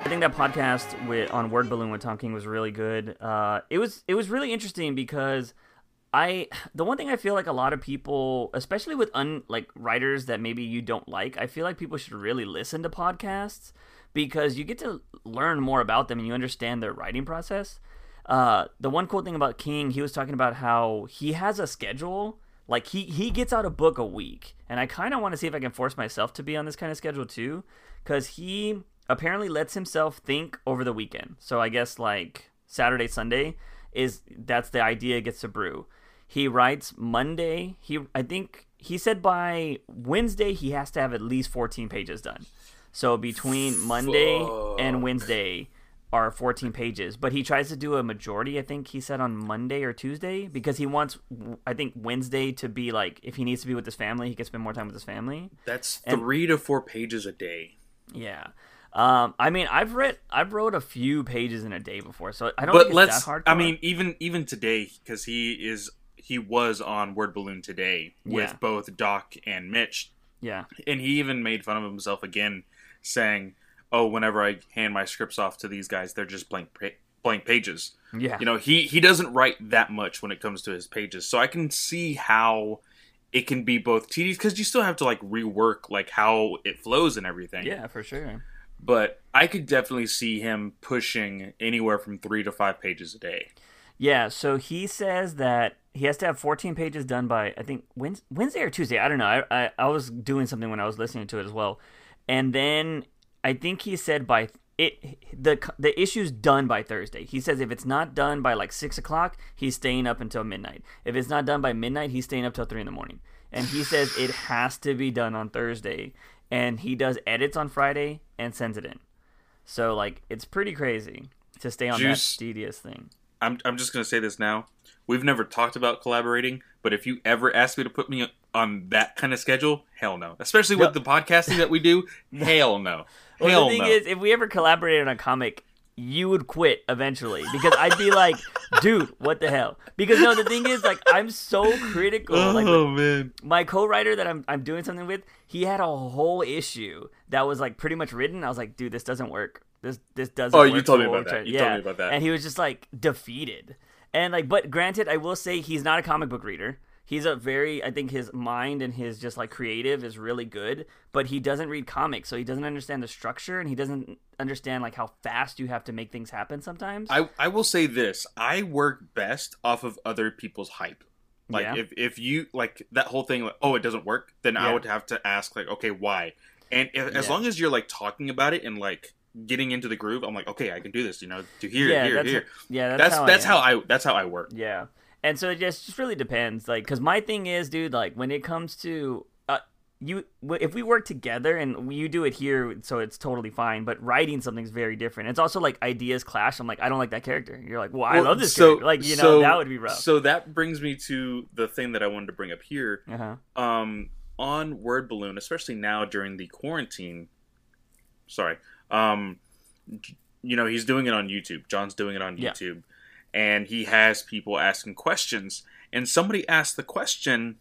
I think that podcast with on Word Balloon with Tom King was really good. Uh, it was it was really interesting because I the one thing I feel like a lot of people, especially with un like writers that maybe you don't like, I feel like people should really listen to podcasts because you get to learn more about them and you understand their writing process. Uh, the one cool thing about King, he was talking about how he has a schedule. Like he he gets out a book a week, and I kind of want to see if I can force myself to be on this kind of schedule too, because he apparently lets himself think over the weekend. So I guess like Saturday, Sunday is that's the idea gets to brew. He writes Monday. He I think he said by Wednesday he has to have at least 14 pages done. So between Monday and Wednesday are 14 pages, but he tries to do a majority I think he said on Monday or Tuesday because he wants I think Wednesday to be like if he needs to be with his family, he can spend more time with his family. That's And- three to four pages a day. Yeah. Um, I mean, I've read, I've wrote a few pages in a day before, so I don't But think it's let's. that hard. I mean, even even today, because he is he was on Word Balloon today with Yeah. both Doc and Mitch, yeah, and he even made fun of himself again, saying, "Oh, whenever I hand my scripts off to these guys, they're just blank pa- blank pages." yeah, You know, he he doesn't write that much when it comes to his pages, so I can see how it can be both tedious because you still have to like rework like how it flows and everything. yeah, for sure. But I could definitely see him pushing anywhere from three to five pages a day. Yeah, so he says that he has to have 14 pages done by I think Wednesday or Tuesday. I don't know. I, I I was doing something when I was listening to it as well, and then I think he said by it the the issue's done by Thursday. He says if it's not done by like six o'clock, he's staying up until midnight. If it's not done by midnight, he's staying up till three in the morning. And he says it has to be done on Thursday, and he does edits on Friday and sends it in. So like it's pretty crazy to stay on Juice. that tedious thing. I'm I'm just gonna say this now. We've never talked about collaborating, but if you ever ask me to put me on that kind of schedule, hell no. Especially with the podcasting that we do, hell no. Well, hell the thing no. is, if we ever collaborated on a comic, you would quit eventually because I'd be like, dude, what the hell? Because no, the thing is, like, I'm so critical. Like, oh man. my co-writer that I'm I'm doing something with, he had a whole issue that was like pretty much written. I was like, dude, this doesn't work. This this doesn't. Oh, you told me about that. You yeah. told me about that. And he was just like defeated. And like, but granted, I will say he's not a comic book reader. He's a very, I think his mind and his just like creative is really good, but he doesn't read comics, so he doesn't understand the structure and he doesn't understand like how fast you have to make things happen sometimes. I, I will say this. I work best off of other people's hype. Like Yeah. if, if you like that whole thing like oh it doesn't work, then I would have to ask like okay why? And if, as Yeah. long as you're like talking about it and like getting into the groove, I'm like okay I can do this. You know, to here yeah, here that's here. yeah, that's That's how that's I how. I that's how I work. Yeah. And so it just, just really depends. Like, because my thing is, dude, like, when it comes to. Uh, you, if we work together and you do it here, so it's totally fine. But writing something's very different. It's also like ideas clash. I'm like, I don't like that character. You're like, well, I Well, love this so- character. Like, you know, so- that would be rough. So that brings me to the thing that I wanted to bring up here. uh huh. um, on Word Balloon, especially now during the quarantine. Sorry, um, you know he's doing it on YouTube. John's doing it on Yeah. YouTube, and he has people asking questions. And somebody asked the question,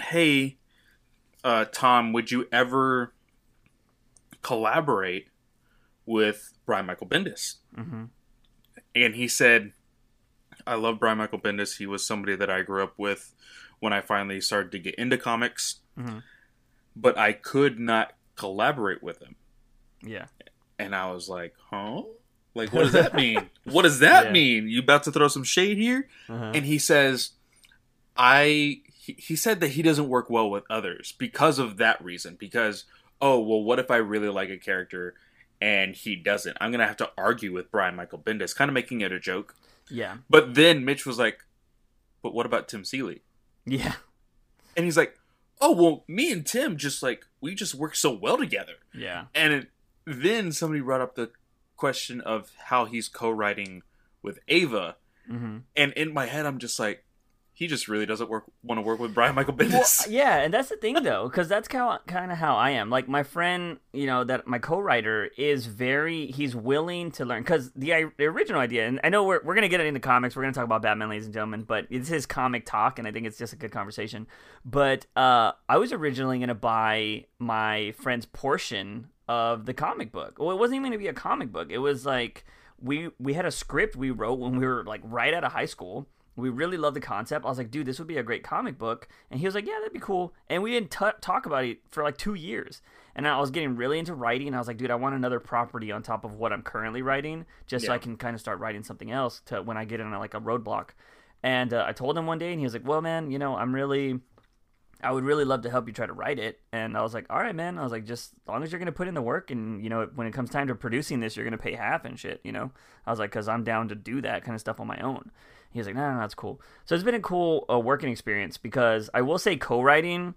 "Hey, uh, Tom, would you ever collaborate with Brian Michael Bendis?" hmm and he said, "I love Brian Michael Bendis. He was somebody that I grew up with when I finally started to get into comics, Mhm. but I could not collaborate with him." Yeah. And I was like, "Huh? Like, what does that mean? what does that Yeah. mean? You about to throw some shade here?" Uh-huh. And he says, "I." He, he said that he doesn't work well with others because of that reason. Because oh well, what if I really like a character? And he doesn't. I'm gonna have to argue with Brian Michael Bendis, kind of making it a joke. Yeah. But then Mitch was like, "But what about Tim Seeley?" Yeah. And he's like, "Oh well, me and Tim just like we just work so well together." Yeah. And it, then somebody brought up the question of how he's co-writing with Ava, hmm and in my head I'm just like, he just really doesn't work want to work with Brian Michael Bendis. Well, yeah, and that's the thing though, because that's kind of kind of how I am. Like my friend, you know, that my co-writer is very he's willing to learn because the, the original idea, and I know we're we're gonna get it into comics, we're gonna talk about Batman, ladies and gentlemen, but it's his comic talk, and I think it's just a good conversation. But uh, I was originally gonna buy my friend's portion of the comic book. Well, it wasn't even gonna be a comic book. It was like we we had a script we wrote when we were like right out of high school we really loved the concept. I was like, dude, this would be a great comic book. And he was like, yeah, that'd be cool. And we didn't t- talk about it for like two years. And I was getting really into writing. And I was like, dude, I want another property on top of what I'm currently writing, just yeah. so I can kind of start writing something else to when I get in like a roadblock. And uh, I told him one day, and he was like, well, man, you know, I'm really. I would really love to help you try to write it. And I was like, all right, man. I was like, just as long as you're going to put in the work and, you know, when it comes time to producing this, you're going to pay half and shit, you know? I was like, because I'm down to do that kind of stuff on my own. He was like, no, no, that's cool. So it's been a cool uh, working experience because I will say co-writing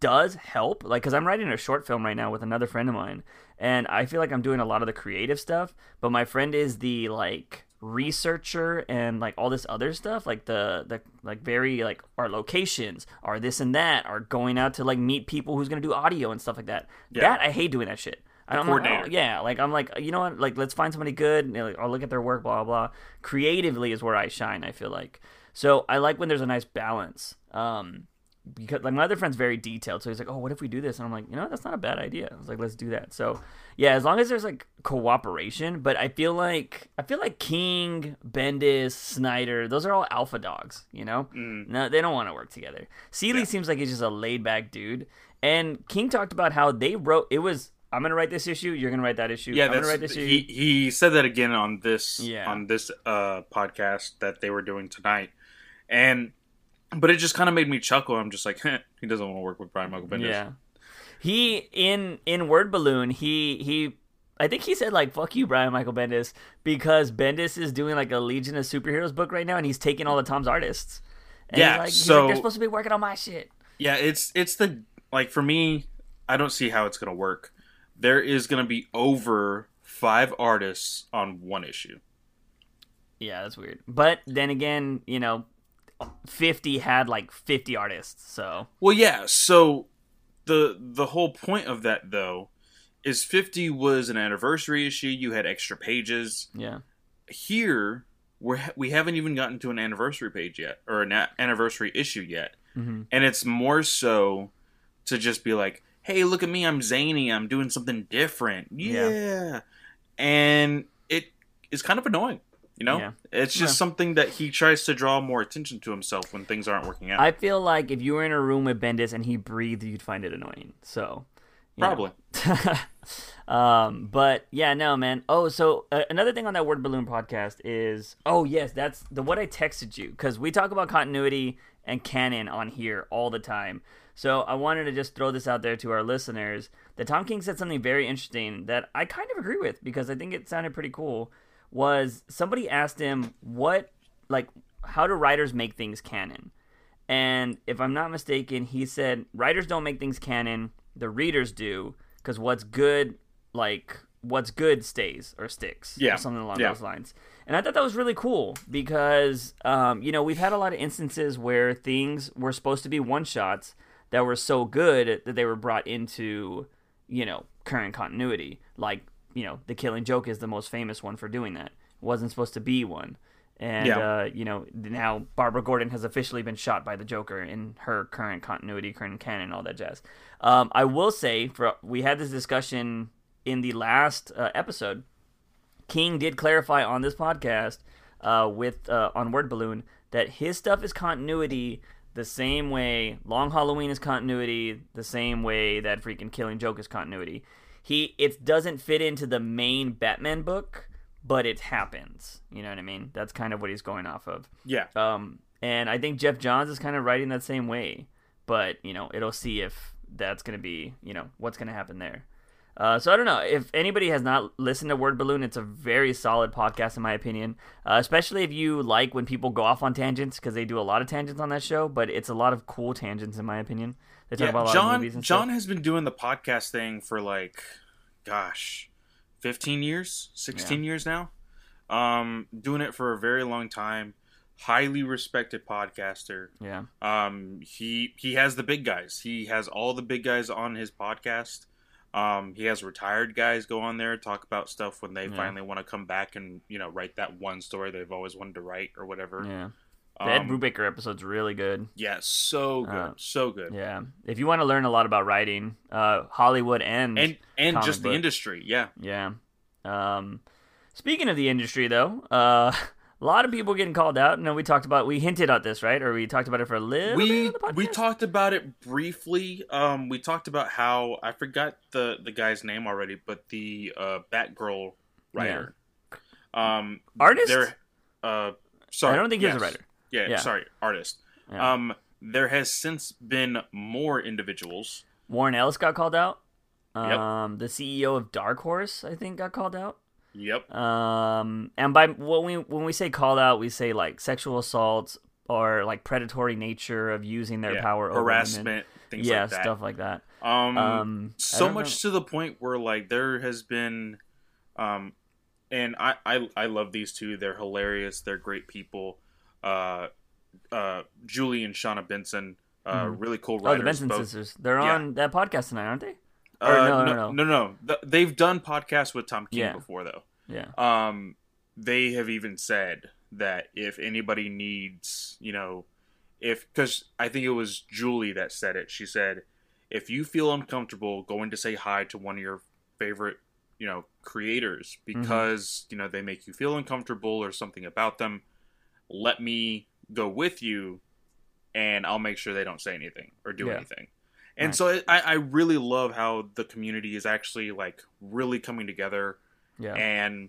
does help. Like, because I'm writing a short film right now with another friend of mine, and I feel like I'm doing a lot of the creative stuff, but my friend is the like researcher and like all this other stuff like the the like very like our locations are this and that are going out to like meet people who's gonna do audio and stuff like that yeah. that i hate doing that shit I don't know. Yeah, like I'm like you know what? Like let's find somebody good. And, like, I'll look at their work. Blah, Blah blah. Creatively is where I shine. I feel like. So I like when there's a nice balance. Um, because like my other friend's very detailed, so he's like, "Oh, what if we do this?" And I'm like, "You know, that's not a bad idea." I was like, "Let's do that." So yeah, as long as there's like cooperation, but I feel like I feel like King, Bendis, Snyder, those are all alpha dogs. You know, mm. no, they don't want to work together. Seeley yeah. seems like he's just a laid back dude, and King talked about how they wrote it was I'm gonna write this issue. You're gonna write that issue. Yeah, I'm gonna write this issue. He he said that again on this yeah. on this uh, podcast that they were doing tonight, and but it just kind of made me chuckle. I'm just like, he doesn't want to work with Brian Michael Bendis. Yeah, he in in Word Balloon he he. I think he said like "fuck you, Brian Michael Bendis" because Bendis is doing like a Legion of Superheroes book right now, and he's taking all the Tom's artists. And yeah, like, so like, they're supposed to be working on my shit. Yeah, it's it's the like for me, I don't see how it's gonna work there is going to be over five artists on one issue. Yeah, that's weird. But then again, you know, 50 had like 50 artists, so. Well, yeah, so the the whole point of that though is 50 was an anniversary issue, you had extra pages. Yeah. Here we're we haven't even gotten to an anniversary page yet or an anniversary issue yet. Mm-hmm. And it's more so to just be like, hey, look at me, I'm zany, I'm doing something different. Yeah. yeah. And it is kind of annoying. You know, yeah. it's just yeah. something that he tries to draw more attention to himself when things aren't working out. I feel like if you were in a room with Bendis and he breathed, you'd find it annoying. So, probably. um, but yeah, no, man. Oh, so uh, another thing on that Word Balloon podcast is, oh yes, that's the what I texted you because we talk about continuity and canon on here all the time. So I wanted to just throw this out there to our listeners that Tom King said something very interesting that I kind of agree with because I think it sounded pretty cool. Was somebody asked him what, like, how do writers make things canon? And if I'm not mistaken, he said writers don't make things canon, the readers do, because what's good, like, what's good stays or sticks. Yeah. Or something along yeah. those lines. And I thought that was really cool because, um, you know, we've had a lot of instances where things were supposed to be one shots that were so good that they were brought into, you know, current continuity. Like, you know, the Killing Joke is the most famous one for doing that. It wasn't supposed to be one. And, yeah. uh, you know, now Barbara Gordon has officially been shot by the Joker in her current continuity, current canon, all that jazz. Um, I will say, for we had this discussion in the last uh, episode. King did clarify on this podcast uh, with uh, on Word Balloon that his stuff is continuity the same way Long Halloween is continuity, the same way that freaking Killing Joke is continuity. He it doesn't fit into the main Batman book, but it happens. You know what I mean? That's kind of what he's going off of. Yeah. Um, and I think Geoff Johns is kind of writing that same way, but you know, it'll see if that's gonna be, you know, what's gonna happen there. Uh, so I don't know if anybody has not listened to Word Balloon. It's a very solid podcast in my opinion, uh, especially if you like when people go off on tangents because they do a lot of tangents on that show. But it's a lot of cool tangents in my opinion. They talk yeah, about John, of movies and John has been doing the podcast thing for like, gosh, fifteen years, sixteen yeah. years now. Um, doing it for a very long time. highly respected podcaster. Yeah. Um, he he has the big guys. He has all the big guys on his podcast. Um, he has retired guys go on there talk about stuff when they Yeah. finally want to come back and you know write that one story they've always wanted to write or whatever. Yeah. The Ed Um, Brubaker episode's really good. yeah, so good, Uh, so good. Yeah. If you want to learn a lot about writing, uh, Hollywood and and and just the industry. Yeah, yeah. Um, speaking of the industry, though, uh, a lot of people getting called out. No, we talked about we hinted at this, right? Or we talked about it for a little bit we on the podcast? we talked about it briefly. Um, we talked about how I forgot the the guy's name already, but the uh, Batgirl writer. Um, Artist? Uh, sorry, I don't think he's a writer. Yeah, Yeah. sorry, artist. Yeah. Um, there has since been more individuals. Warren Ellis got called out. Yep. Um, the CEO of Dark Horse, I think, got called out. Yep. Um, and by when we when we say called out, we say like sexual assaults or like predatory nature of using their yeah, power harassment, things yeah, like that. stuff like that. Um, Um, so much to the point where like there has been, um, and I I I love these two. They're hilarious. They're great people. Uh, uh, Julie and Shawna Benson, uh, Mhm. really cool Oh, the Benson both. sisters. They're Yeah. on that podcast tonight, aren't they? Uh, no, no, no, no. no, no. They've done podcasts with Tom King Yeah. before though. Yeah. um, they have even said that if anybody needs, you know, if because I think it was Julie that said it. She said, if you feel uncomfortable going to say hi to one of your favorite, you know, creators because you know they make you feel uncomfortable or something about them, let me go with you, and I'll make sure they don't say anything or do Yeah. anything. And Right. so it, I, I really love how the community is actually like really coming together Yeah. and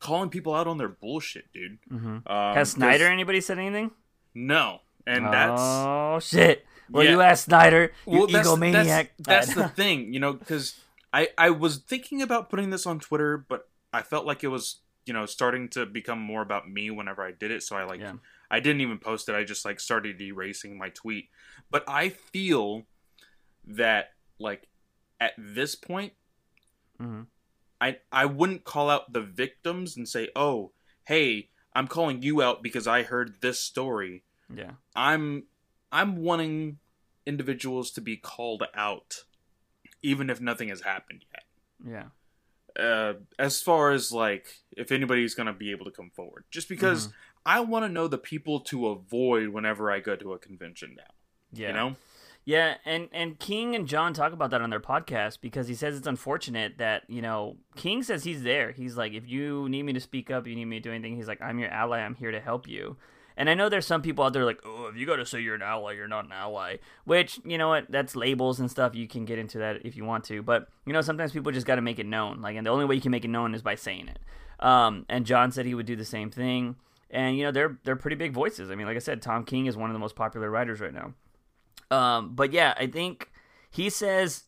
calling people out on their bullshit, dude. hmm Um, Has Snyder anybody said anything? No, and that's oh shit. Well, Yeah. you asked Snyder, you well, egomaniac. That's, that's the thing, you know, because I I was thinking about putting this on Twitter, but I felt like it was you know starting to become more about me whenever I did it, so I like Yeah. I didn't even post it. I just like started erasing my tweet. But I feel that like at this point hmm I I wouldn't call out the victims and say, "Oh, hey, I'm calling you out because I heard this story." Yeah. I'm I'm wanting individuals to be called out even if nothing has happened yet. Yeah. Uh, as far as like if anybody's going to be able to come forward. Just because Mm-hmm. I want to know the people to avoid whenever I go to a convention now, Yeah. you know? Yeah, and and King and John talk about that on their podcast because he says it's unfortunate that you know King says he's there. He's like, if you need me to speak up, you need me to do anything. He's like, I'm your ally. I'm here to help you. And I know there's some people out there like, oh, if you got to say you're an ally, you're not an ally. Which you know what? That's labels and stuff. You can get into that if you want to, but you know sometimes people just got to make it known. Like, and the only way you can make it known is by saying it. Um, and John said he would do the same thing. And you know they're they're pretty big voices. I mean, like I said, Tom King is one of the most popular writers right now. Um, but yeah, I think he says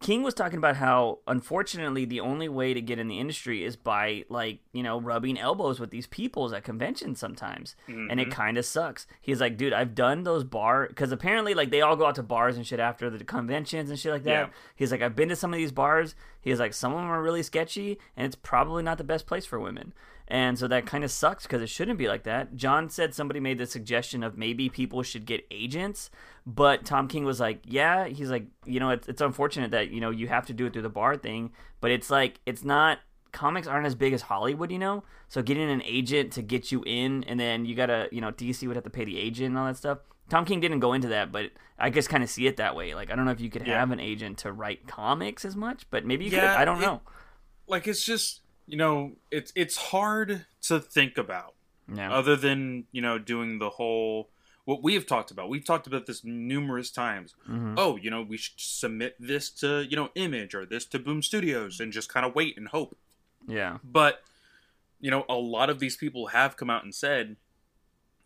King was talking about how unfortunately the only way to get in the industry is by like you know rubbing elbows with these peoples at conventions sometimes, and it Mhm. kind of sucks. He's like, dude, I've done those bar because apparently like they all go out to bars and shit after the conventions and shit like that. Yeah. He's like, I've been to some of these bars. He's like, some of them are really sketchy, and it's probably not the best place for women. And so that kind of sucks because it shouldn't be like that. John said somebody made the suggestion of maybe people should get agents, but Tom King was like, yeah, he's like, you know, it's, it's unfortunate that, you know, you have to do it through the bar thing, but it's like, it's not, comics aren't as big as Hollywood, you know? So getting an agent to get you in, and then you gotta, you know, DC would have to pay the agent and all that stuff. Tom King didn't go into that, but I just kind of see it that way. Like, I don't know if you could Yeah. have an agent to write comics as much, but maybe you could. Yeah, I don't it- know. Like it's just, you know, it's it's hard to think about Yeah. other than, you know, doing the whole what we have talked about. We've talked about this numerous times. Mhm. Oh, you know, we should submit this to, you know, Image or this to Boom Studios and just kind of wait and hope. Yeah. But you know, a lot of these people have come out and said,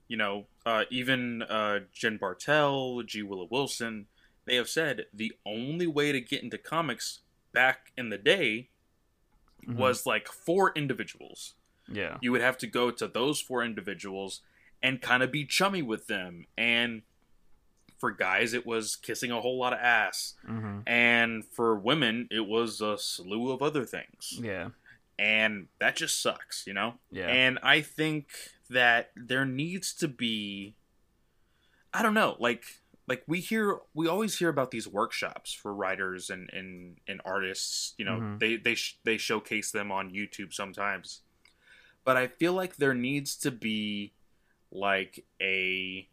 you know, uh, even uh, Jen Bartel, G. Willow Wilson, they have said the only way to get into comics back in the day Mhm. was like four individuals. Yeah. You would have to go to those four individuals and kind of be chummy with them. And for guys, it was kissing a whole lot of ass. hmm And for women, it was a slew of other things Yeah. and that just sucks, you know. Yeah. And I think that there needs to be I don't know, like like we hear we always hear about these workshops for writers and and, and artists, you know, Mhm. they they sh- they showcase them on YouTube sometimes. But I feel like there needs to be like a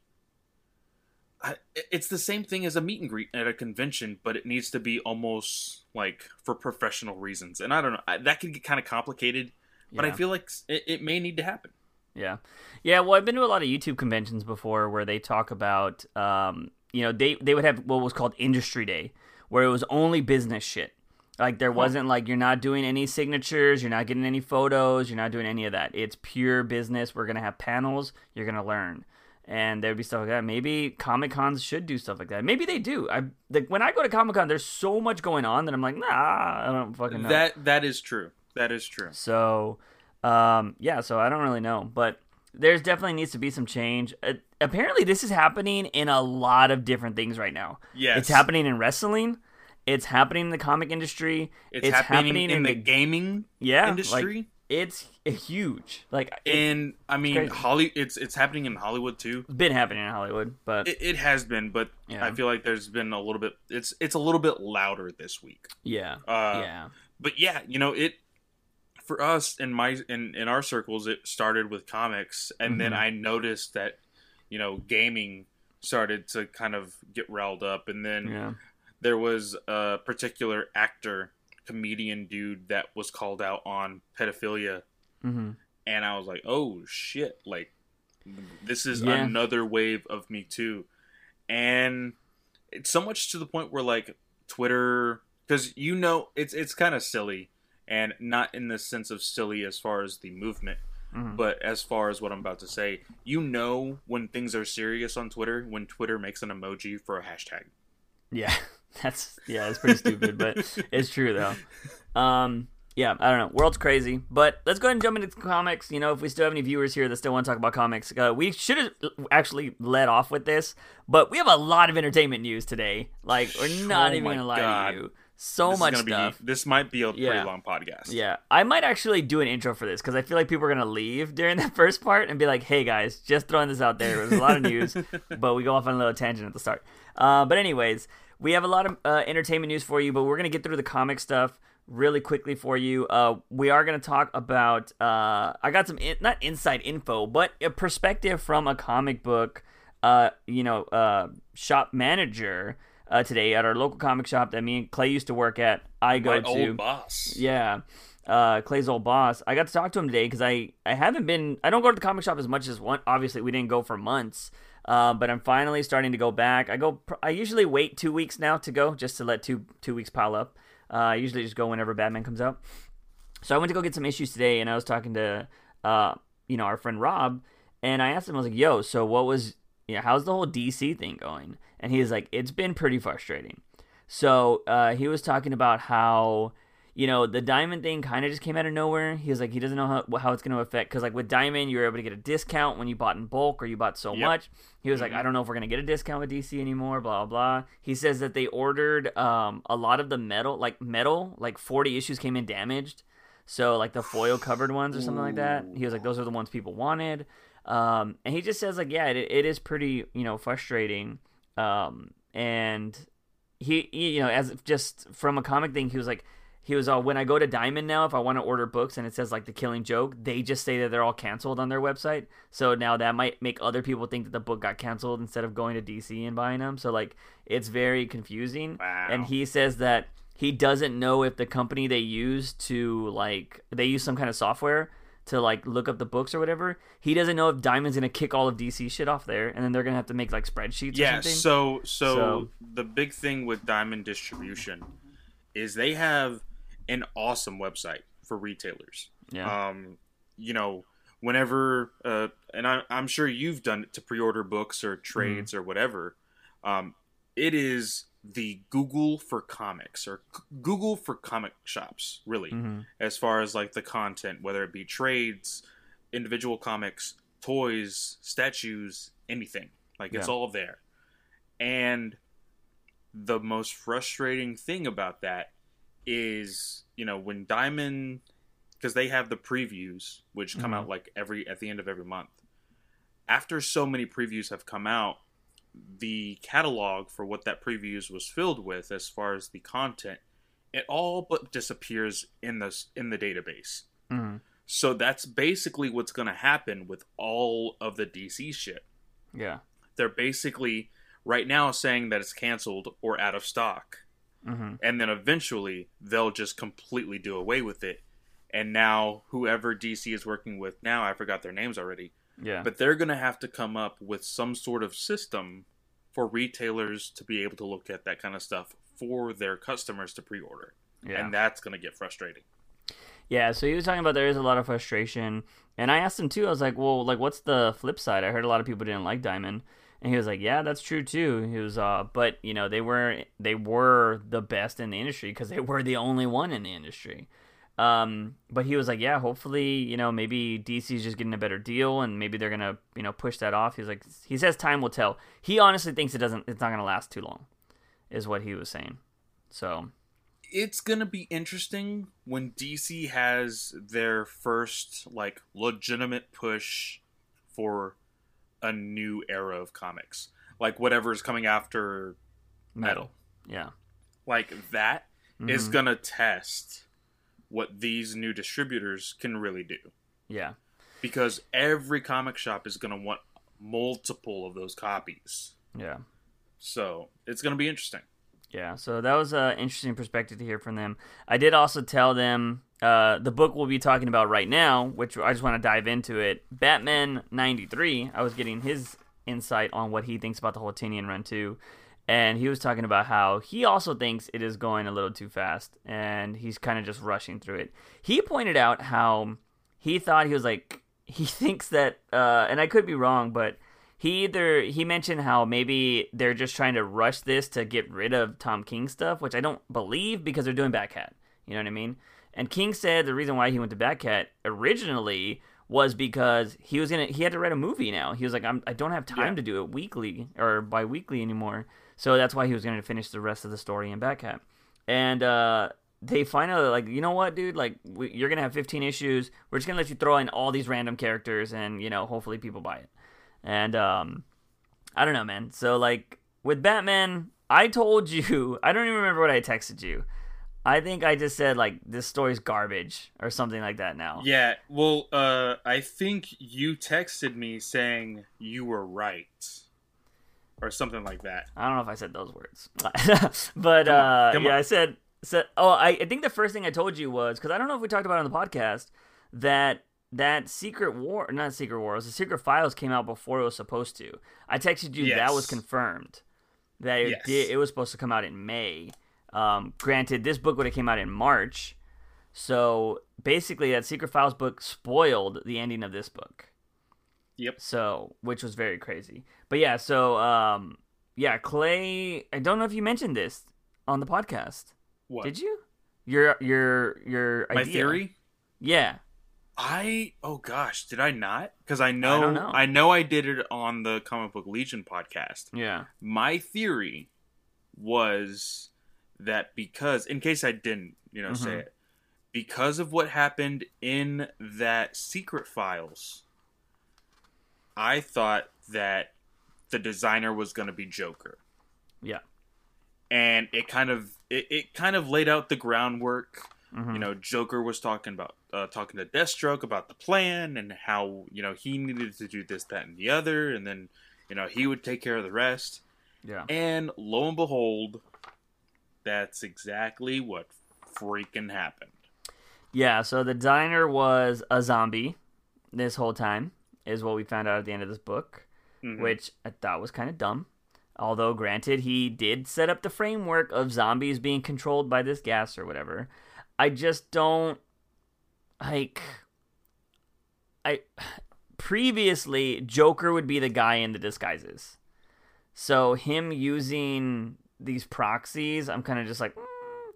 it's the same thing as a meet and greet at a convention, but it needs to be almost like for professional reasons. And I don't know, I, that could get kind of complicated, but I feel like it, it may need to happen. Yeah, yeah. Well, I've been to a lot of YouTube conventions before where they talk about, um, you know, they they would have what was called Industry Day, where it was only business shit. Like there wasn't like you're not doing any signatures, you're not getting any photos, you're not doing any of that. It's pure business. We're gonna have panels. You're gonna learn, and there'd be stuff like that. Maybe Comic Cons should do stuff like that. Maybe they do. I like when I go to Comic Con, there's so much going on that I'm like, nah, I don't fucking know. That that is true. That is true. So, um, yeah, so I don't really know, but there's definitely needs to be some change. Apparently, this is happening in a lot of different things right now. Yes. It's happening in wrestling. It's happening in the comic industry. It's, happening, in, the, gaming yeah industry. Like, it's huge. Like it's and I mean. Holly. It's it's happening in Hollywood too. It's been happening in Hollywood, but It, it has been, but Yeah. I feel like there's been a little bit. It's it's a little bit louder this week. yeah, Uh, yeah, But yeah, you know it. For us in my in in our circles, it started with comics, and then Mhm. I noticed that, you know, gaming started to kind of get riled up, and then yeah, there was a particular actor, comedian dude that was called out on pedophilia. Hmm and I was like, "Oh shit!" Like, this is Yeah. another wave of Me Too, and it's so much to the point where like Twitter, because you know, it's it's kind of silly, and not in the sense of silly as far as the movement, hmm but as far as what I'm about to say, you know, when things are serious on Twitter, when Twitter makes an emoji for a hashtag. yeah. That's yeah, it's pretty stupid, but it's true though. Um, yeah, I don't know. World's crazy, but let's go ahead and jump into comics. You know, if we still have any viewers here that still want to talk about comics, uh, we should have actually led off with this, but we have a lot of entertainment news today. Like, we're not Oh even gonna lie God. to you. So This much stuff. Be, this might be a pretty long podcast. Yeah, I might actually do an intro for this because I feel like people are gonna leave during the first part and be like, "Hey guys, just throwing this out there. There's a lot of news, but we go off on a little tangent at the start." Uh, but anyways, we have a lot of uh, entertainment news for you, but we're gonna get through the comic stuff really quickly for you. Uh, we are gonna talk about. Uh, I got some in, not inside info, but a perspective from a comic book. Uh, you know, uh, shop manager. Uh, today at our local comic shop that me and Clay used to work at, I go My to. old boss. Yeah. Uh, Clay's old boss. I got to talk to him today because I, I haven't been I don't go to the comic shop as much as one. Obviously, we didn't go for months. Uh, but I'm finally starting to go back. I go. I usually wait two weeks now to go, just to let two two weeks pile up. Uh, I usually just go whenever Batman comes out. So I went to go get some issues today, and I was talking to, uh, you know, our friend Rob, and I asked him, I was like, "Yo, so what was, you know, how's the whole DC thing going?" And he's like, "It's been pretty frustrating." So uh, he was talking about how, you know, the diamond thing kind of just came out of nowhere. He was like, he doesn't know how, how it's going to affect because, like, with diamond, you were able to get a discount when you bought in bulk or you bought so Yep. much. He was like, Mhm. I don't know if we're going to get a discount with DC anymore. Blah blah. blah. He says that they ordered um, a lot of the metal, like metal, like forty issues came in damaged. So like the foil covered ones or something like that. He was like, those are the ones people wanted. Um, and he just says like, yeah, it, it is pretty, you know, frustrating. Um, and he, he, you know, as just from a comic thing, he was like, he was all when I go to Diamond now, if I want to order books and it says like the Killing Joke, they just say that they're all canceled on their website. So now that might make other people think that the book got canceled instead of going to DC and buying them. So like it's very confusing. Wow. And he says that he doesn't know if the company they use to like they use some kind of software to like look up the books or whatever. He doesn't know if Diamond's gonna kick all of DC shit off there, and then they're gonna have to make like spreadsheets or yeah something. so, so So- the big thing with diamond distribution is they have an awesome website for retailers yeah, um you know whenever uh and I, i'm sure you've done it to pre-order books or trades or whatever um it is the google for comics or google for comic shops really hmm as far as like the content, whether it be trades, individual comics, toys, statues, anything. Like it's all there. And the most frustrating thing about that is, you know, when Diamond because they have the previews which come Mhm. out like every at the end of every month. after so many previews have come out, the catalog for what that previews was filled with, as far as the content, it all but disappears in the in the database. Mhm. So that's basically what's going to happen with all of the DC shit. Yeah. They're basically right now saying that it's canceled or out of stock. hmm And then eventually they'll just completely do away with it. And now whoever DC is working with now, I forgot their names already, Yeah. but they're going to have to come up with some sort of system for retailers to be able to look at that kind of stuff for their customers to pre-order. yeah. And that's going to get frustrating. Yeah, so he was talking about there is a lot of frustration, and I asked him too. I was like, "Well, like, what's the flip side?" I heard a lot of people didn't like Diamond, and he was like, "Yeah, that's true too." He was, uh, but you know, they were they were the best in the industry because they were the only one in the industry. Um, but he was like, "Yeah, hopefully, you know, maybe DC's just getting a better deal, and maybe they're gonna, you know, push that off." He's like, he says time will tell. He honestly thinks it doesn't, it's not gonna last too long, is what he was saying. So it's gonna be interesting when DC has their first like legitimate push for a new era of comics, like whatever is coming after Metal. yeah, Like that is Mhm. gonna test what these new distributors can really do, yeah. because every comic shop is gonna want multiple of those copies. Yeah. So it's gonna be interesting. Yeah, so that was an interesting perspective to hear from them. I did also tell them uh, the book we'll be talking about right now, which I just want to dive into it. Batman 93, I was getting his insight on what he thinks about the whole Tynion run too. And he was talking about how he also thinks it is going a little too fast and he's kind of just rushing through it. He pointed out how he thought he was like, he thinks that, uh, and I could be wrong, but he either he mentioned how maybe they're just trying to rush this to get rid of Tom King stuff, which I don't believe because they're doing Batcat. You know what I mean? And King said the reason why he went to Batcat originally was because he was gonna he had to write a movie now. He was like, I'm I don't have time Yeah. to do it weekly or bi-weekly anymore. So that's why he was gonna finish the rest of the story in Batcat. And uh they finally like, you know what, dude? Like, we, you're gonna have 15 issues. We're just gonna let you throw in all these random characters, and you know, hopefully people buy it. And um, I don't know, man. So like with Batman, I told you, I don't even remember what I texted you. I think I just said like this story's garbage or something like that. Now, Yeah, well, uh, I think you texted me saying you were right, or something like that. I don't know if I said those words, but uh, yeah. I said. said oh, I, I think the first thing I told you was because I don't know if we talked about it on the podcast that that Secret War, not Secret War, it was the Secret Files came out before it was supposed to. I texted you that was confirmed that it Yes. did. It was supposed to come out in May. Um, granted, this book would have came out in March, so basically that Secret Files book spoiled the ending of this book. Yep. So, which was very crazy. But yeah, so um yeah, Clay, I don't know if you mentioned this on the podcast. What? Did you? Your your your My idea. theory? Yeah. I oh gosh, did I not? Because I know don't know. I know I did it on the Comic Book Legion podcast. Yeah. My theory was that because, in case I didn't, you know, say Mhm. it, because of what happened in that Secret Files, I thought that the designer was going to be Joker. Yeah. and it kind of it, it kind of laid out the groundwork Mhm. you know joker was talking about uh, talking to deathstroke about the plan and how you know he needed to do this that and the other and then you know he would take care of the rest Yeah. and lo and behold that's exactly what freaking happened Yeah, so the diner was a zombie this whole time is what we found out at the end of this book. Mhm. which I thought was kind of dumb. Although, granted, he did set up the framework of zombies being controlled by this gas or whatever. I just don't like. I previously Joker would be the guy in the disguises, so him using these proxies, I'm kind of just like, mm.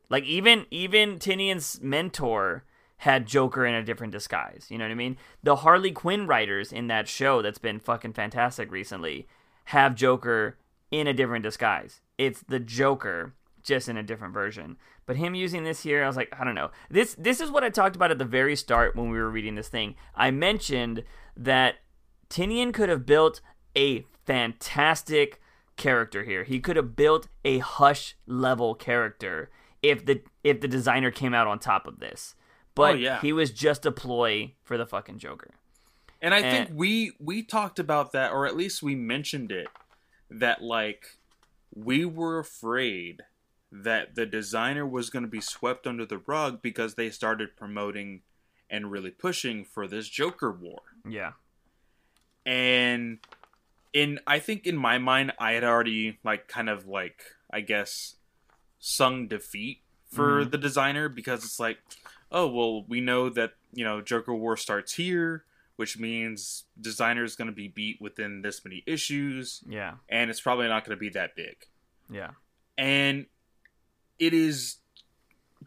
like even even Tynion's mentor had Joker in a different disguise. You know what I mean? The Harley Quinn writers in that show that's been fucking fantastic recently have Joker in a different disguise. It's the Joker just in a different version. But him using this here, I was like, I don't know. This this is what I talked about at the very start when we were reading this thing. I mentioned that Tynion could have built a fantastic character here. He could have built a hush level character if the if the designer came out on top of this. But Oh, yeah. he was just a ploy for the fucking Joker. And I And- think we we talked about that, or at least we mentioned it, that like we were afraid that the designer was going to be swept under the rug because they started promoting and really pushing for this Joker war. Yeah. And in I think in my mind I had already like kind of like I guess sung defeat for Mhm. the designer because it's like oh well we know that you know Joker War starts here which means designer is going to be beat within this many issues Yeah. and it's probably not going to be that big Yeah. and it is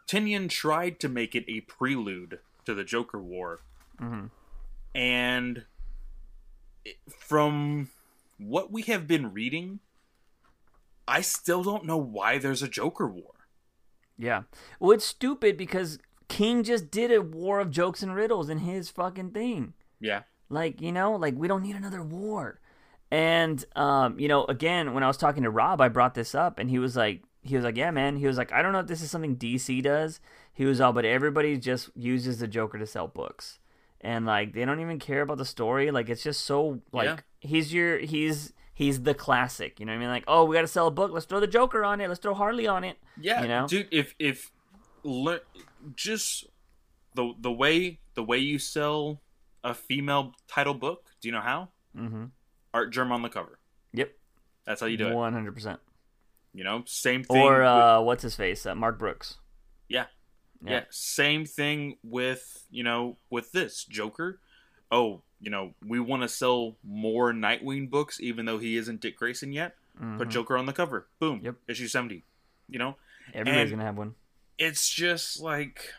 Tynion tried to make it a prelude to the Joker War hmm and from what we have been reading i still don't know why there's a joker war Yeah. Well, it's stupid because King just did a war of jokes and riddles in his fucking thing. yeah Like, you know, like we don't need another war. And um, you know, again, when I was talking to Rob, I brought this up and he was like he was like, "Yeah, man." He was like, "I don't know if this is something DC does." He was all, "But everybody just uses the Joker to sell books." And like they don't even care about the story. Like it's just so like Yeah. he's your he's he's the classic. You know what I mean? Like, "Oh, we got to sell a book. Let's throw the Joker on it. Let's throw Harley on it." yeah You know? dude if if le- just the the way the way you sell a female title book do you know how Mhm. Artgerm on the cover Yep. that's how you do it 100%. you know same thing Or with- uh what's his face? Uh, Mark Brooks. Yeah. Yeah. yeah. Same thing with, you know, with this Joker. Oh, you know, we want to sell more Nightwing books even though he isn't Dick Grayson yet. Put Mhm. Joker on the cover. Boom. Yep. Issue 70. You know, Everybody's and- going to have one. It's just like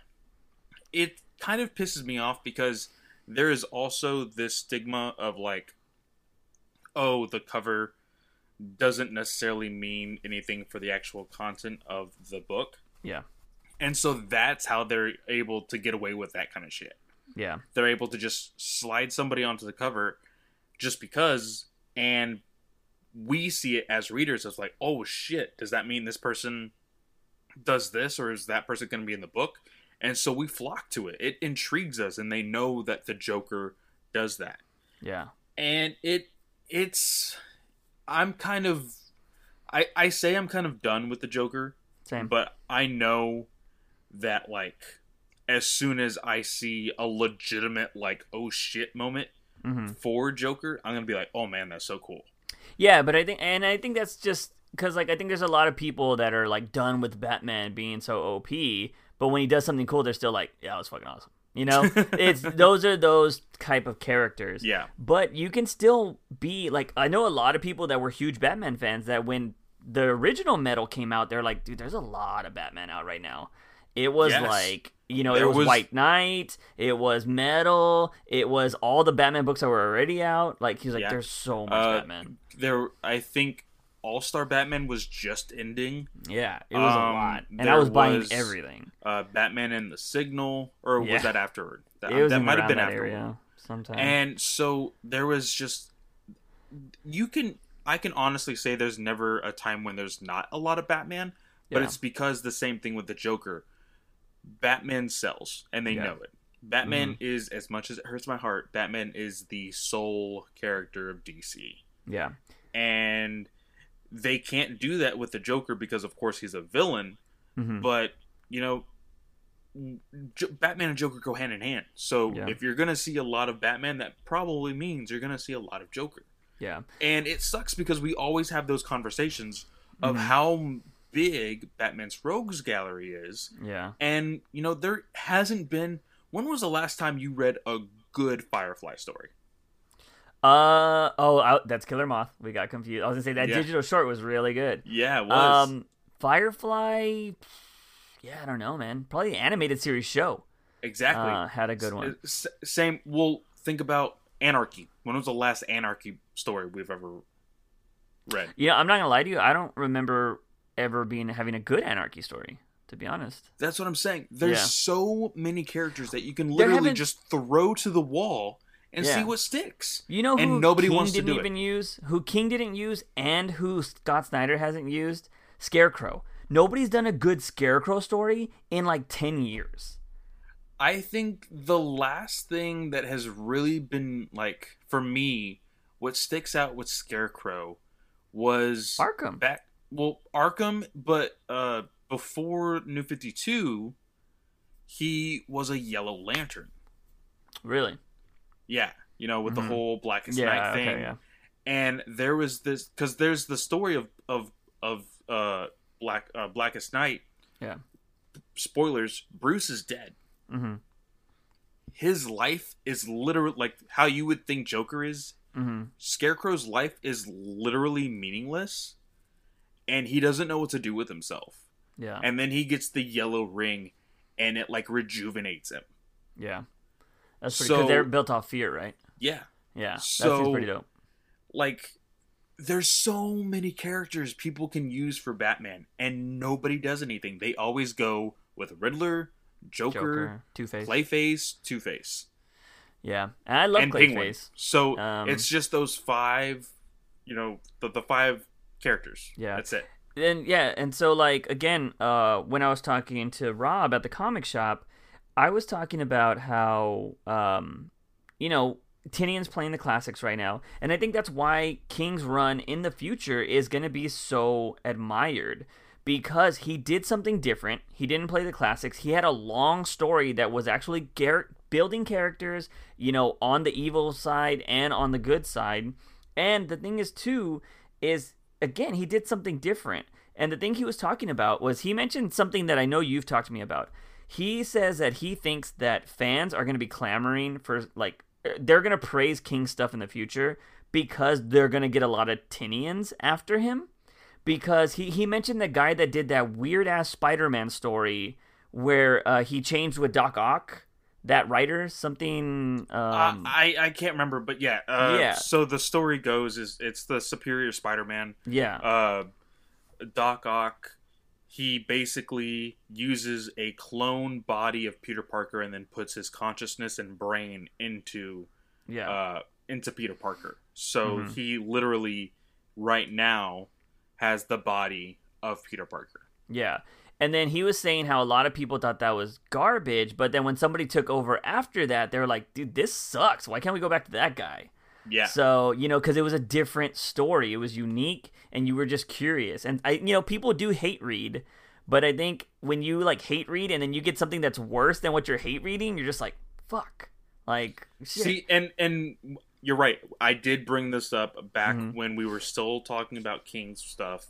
it kind of pisses me off because there is also this stigma of like oh, the cover doesn't necessarily mean anything for the actual content of the book. Yeah. And so that's how they're able to get away with that kind of shit. Yeah. They're able to just slide somebody onto the cover just because, and we see it as readers as like, oh shit, does that mean this person does this or is that person going to be in the book? And so we flock to it. It intrigues us, and they know that the Joker does that. Yeah. And it, it's, I'm kind of, I, I say I'm kind of done with the Joker Same. but I know that like as soon as I see a legitimate like oh shit moment hmm for Joker, I'm gonna be like, oh man, that's so cool. Yeah, but I think, and I think that's just because, like, I think there's a lot of people that are like done with Batman being so OP, but when he does something cool, they're still like, yeah, that was fucking awesome. You know, it's those are those type of characters. Yeah, But you can still be like, I know a lot of people that were huge Batman fans that when the original metal came out, they're like, dude, there's a lot of Batman out right now. It was Yes. like, you know, There it was, was- White Knight, it was Metal, it was all the Batman books that were already out. Like, he's like, Yeah. there's so much Uh, Batman. there. I think All Star Batman was just ending. Yeah, it was a um, lot, and I there was buying was- everything. Uh, Batman and the Signal, or Yeah. was that afterward? That, It was that might have been afterward. area sometime. And so there was just you can I can honestly say there's never a time when there's not a lot of Batman, but Yeah. it's because the same thing with the Joker. Batman sells and they Yeah. Mm-hmm. know it. Batman is as much as it hurts my heart, Batman is the sole character of DC. yeah, And they can't do that with the Joker because of course he's a villain, hmm but you know J- Batman and Joker go hand in hand. So Yeah. if you're gonna see a lot of Batman, that probably means you're gonna see a lot of Joker. yeah, And it sucks because we always have those conversations of Mhm. how big Batman's rogues gallery is, yeah. and you know there hasn't been. When was the last time you read a good Firefly story? Uh oh, I, that's Killer Moth. We got confused. I was gonna say that Yeah. digital short was really good. Yeah, it was. Um, Firefly. Yeah, I don't know, man. Probably the animated series show exactly. uh, had a good one. S- same. Well, think about Anarchy. When was the last Anarchy story we've ever read? Yeah, I'm not gonna lie to you. I don't remember ever being having a good anarchy story. To be honest. That's what I'm saying. There's Yeah. so many characters that you can literally just throw to the wall and Yeah. see what sticks. You know who and nobody King wants didn't do even it. use, who King didn't use, and who Scott Snyder hasn't used? Scarecrow. Nobody's done a good Scarecrow story in like ten years. I think the last thing that has really been like for me, what sticks out with Scarecrow was Arkham. back well Arkham, but uh before New Fifty Two, he was a Yellow Lantern. Really? Yeah, you know, with Mhm. the whole Blackest Yeah. Night thing. Okay. Yeah. and there was this because there's the story of of of uh black uh, blackest night Yeah. spoilers bruce is dead Mm-hmm. his life is literally like how you would think joker is Mm-hmm. scarecrow's life is literally meaningless and he doesn't know what to do with himself Yeah. and then he gets the yellow ring and it like rejuvenates him yeah. That's pretty. So- Because they're built off fear, right? yeah Yeah. That So- seems pretty dope. like there's so many characters people can use for Batman and nobody does anything. They always go with Riddler, Joker, Joker, Two Face. Clayface, Two-Face, Yeah. And I love and Penguin. Clayface. So Um, it's just those five, you know, the, the five characters. Yeah. That's it. and yeah, and so like again, uh, when I was talking to Rob at the comic shop, I was talking about how um, you know, Tynion's playing the classics right now, and I think that's why King's run in the future is going to be so admired because he did something different. He didn't play the classics. He had a long story that was actually gar- building characters, you know, on the evil side and on the good side. And the thing is too is again, he did something different. And the thing he was talking about was he mentioned something that I know you've talked to me about. He says that he thinks that fans are going to be clamoring for like they're going to praise King stuff in the future because they're going to get a lot of Tynions after him because he he mentioned the guy that did that weird ass Spider-Man story where uh, he changed with Doc Ock, that writer, something um uh, I I can't remember, but yeah. Uh, Yeah. So the story goes is it's the Superior Spider-Man. yeah. uh, Doc Ock, he basically uses a clone body of Peter Parker and then puts his consciousness and brain into yeah. uh, into Peter Parker. So Mhm. he literally, right now, has the body of Peter Parker. Yeah. And then he was saying how a lot of people thought that was garbage, but then when somebody took over after that, they were like, dude, this sucks. Why can't we go back to that guy? Yeah, So, you know, because it was a different story. It was unique and you were just curious. And, I, you know, people do hate read, but I think when you like hate read and then you get something that's worse than what you're hate reading, you're just like, fuck. Like, shit. See, and and you're right. I did bring this up back Mhm. when we were still talking about King's stuff,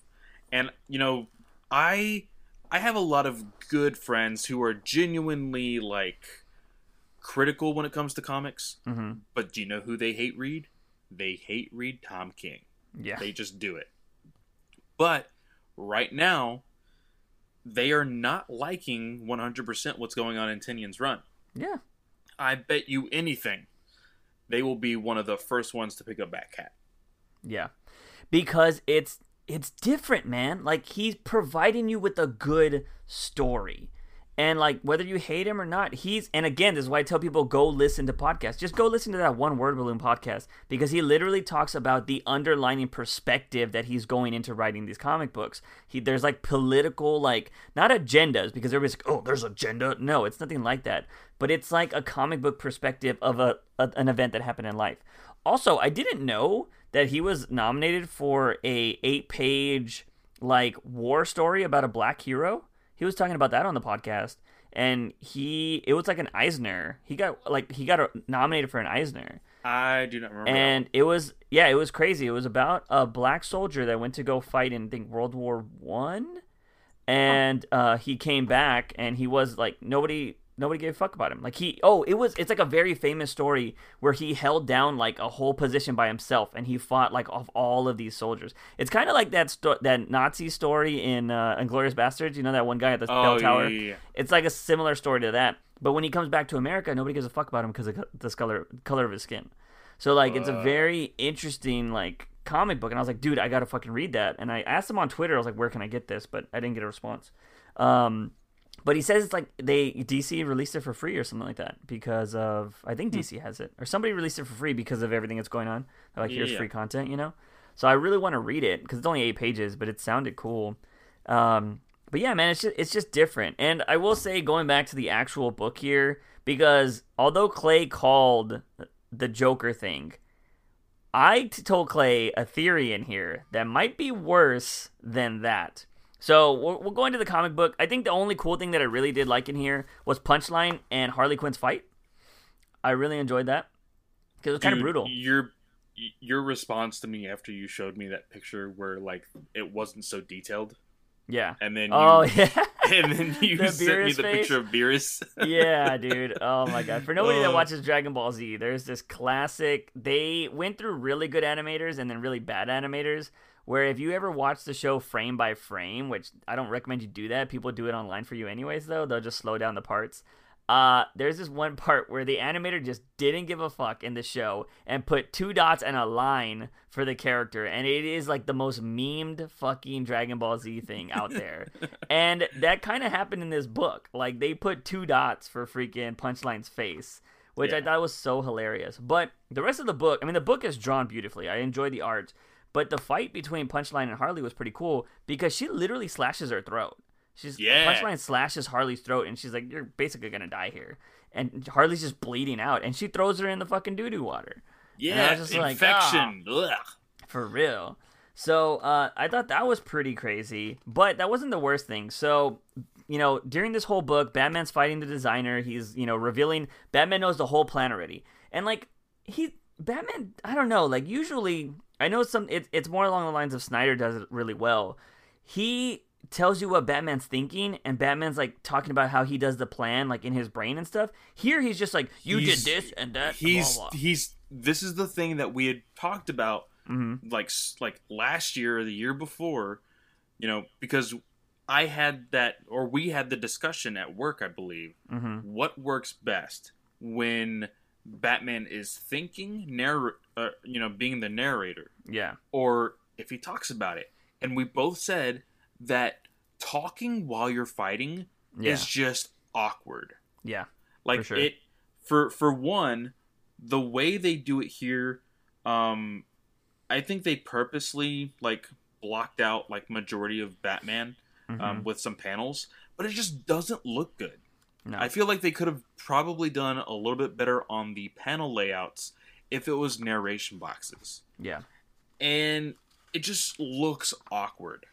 and you know, I I have a lot of good friends who are genuinely like critical when it comes to comics. hmm But do you know who they hate read? They hate read Tom King. Yeah. They just do it. But right now, they are not liking 100% what's going on in Tynion's run. Yeah. I bet you anything they will be one of the first ones to pick up Batcat. Yeah. Because it's it's different, man. Like he's providing you with a good story. And like whether you hate him or not, he's and again, this is why I tell people go listen to podcasts. Just go listen to that one word balloon podcast because he literally talks about the underlining perspective that he's going into writing these comic books. He there's like political like not agendas because everybody's like, "Oh, there's agenda." No, it's nothing like that. But it's like a comic book perspective of a, a an event that happened in life. Also, I didn't know that he was nominated for a eight page like war story about a black hero. He was talking about that on the podcast, and he it was like an Eisner. He got like he got a, nominated for an Eisner, I do not remember. and it was yeah, it was crazy. It was about a black soldier that went to go fight in I think World War One, and uh, he came back and he was like nobody nobody gave a fuck about him. Like he oh it was it's like a very famous story where he held down like a whole position by himself and he fought like off all of these soldiers. It's kind of like that sto- that Nazi story in uh, Inglourious Basterds. You know that one guy at the Oh, bell tower. yeah, yeah. It's like a similar story to that. But when he comes back to America, nobody gives a fuck about him because of the color color of his skin. So like it's a Uh. very interesting like comic book, and I was like, dude, I gotta fucking read that. And I asked him on Twitter, I was like, where can I get this? But I didn't get a response. Um, But he says it's like they DC released it for free or something like that because of I think DC has it or somebody released it for free because of everything that's going on. They're like, here's Yeah. free content, you know. So I really want to read it because it's only eight pages, but it sounded cool. Um, but yeah, man, it's just it's just different. And I will say, going back to the actual book here, because although Clay called the Joker thing, I told Clay a theory in here that might be worse than that. So we're, we'll go into the comic book. I think the only cool thing that I really did like in here was Punchline and Harley Quinn's fight. I really enjoyed that because it was kind of brutal. Your your response to me after you showed me that picture where like it wasn't so detailed, Yeah. and then you, Oh yeah. and then you The sent me the face? picture of Beerus. yeah, dude. Oh my god. For nobody that Oh. watches Dragon Ball Z, there's this classic. They went through really good animators and then really bad animators. Where if you ever watch the show frame by frame, which I don't recommend you do that, people do it online for you anyways. Though they'll just slow down the parts. Uh, there's this one part where the animator just didn't give a fuck in the show and put two dots and a line for the character, and it is like the most memed fucking Dragon Ball Z thing out there. and that kind of happened in this book. Like they put two dots for freaking Punchline's face, which I thought was so hilarious. But the rest of the book, I mean, the book is drawn beautifully. I enjoy the art, but the fight between Punchline and Harley was pretty cool because she literally slashes her throat. She's Yeah. Punchline slashes Harley's throat, and she's like, "You're basically gonna die here." And Harley's just bleeding out, and she throws her in the fucking doo doo water. yeah, just like, "Ah." infection. Ugh. For real. So uh, I thought that was pretty crazy, but that wasn't the worst thing. So, you know, during this whole book, Batman's fighting the designer. He's, you know, revealing Batman knows the whole plan already. And like he Batman, I don't know, like usually I know some it, it's more along the lines of Snyder does it really well. He tells you what Batman's thinking and Batman's like talking about how he does the plan like in his brain and stuff. Here he's just like you He's- did this and that. He's blah, blah. he's. This is the thing that we had talked about Mhm. like like last year or the year before, you know, because I had that or we had the discussion at work, I believe. Mhm. What works best when Batman is thinking, narr- uh, you know, being the narrator, Yeah. or if he talks about it. And we both said that talking while you're fighting Yeah. is just awkward. Yeah. Like For sure. it for for one, the way they do it here, um, I think they purposely like blocked out like majority of Batman um, Mhm. with some panels, but it just doesn't look good. No. I feel like they could have probably done a little bit better on the panel layouts if it was narration boxes, yeah. and it just looks awkward.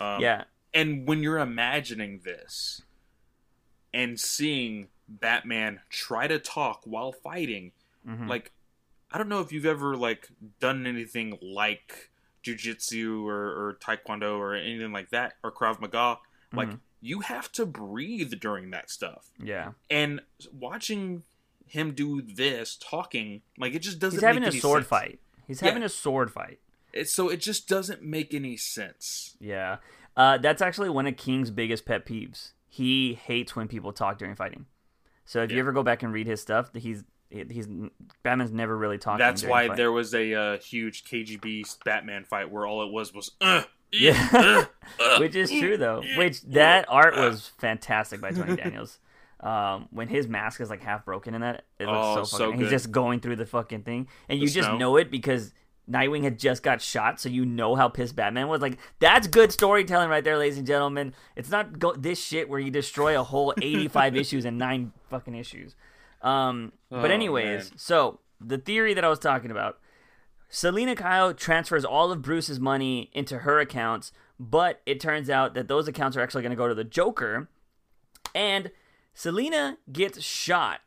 Um, yeah. and when you're imagining this and seeing Batman try to talk while fighting, Mhm. like I don't know if you've ever like done anything like jujitsu or, or taekwondo or anything like that or Krav Maga. Like Mhm. you have to breathe during that stuff. yeah. And watching him do this, talking, like it just doesn't. He's having make a any sword sense. fight. He's Yeah. having a sword fight. It, so it just doesn't make any sense. Yeah. Uh, that's actually one of King's biggest pet peeves. He hates when people talk during fighting. So if you ever go back and read his stuff, he's he's Batman's never really talking. That's why fight. there was a uh, huge KGB Batman fight where all it was was uh, Yeah. uh, uh, which is true though. Which that art was fantastic by Tony Daniels. Um, when his mask is like half broken in that, it looks Oh, so so fucking. he's just going through the fucking thing, and The you just snow. know it because Nightwing had just got shot, so you know how pissed Batman was. Like that's good storytelling right there, ladies and gentlemen. It's not go- this shit where you destroy a whole eighty-five issues in nine fucking issues. Um, but Oh, anyways, man. so the theory that I was talking about. Selina Kyle transfers all of Bruce's money into her accounts, but it turns out that those accounts are actually going to go to the Joker. And Selina gets shot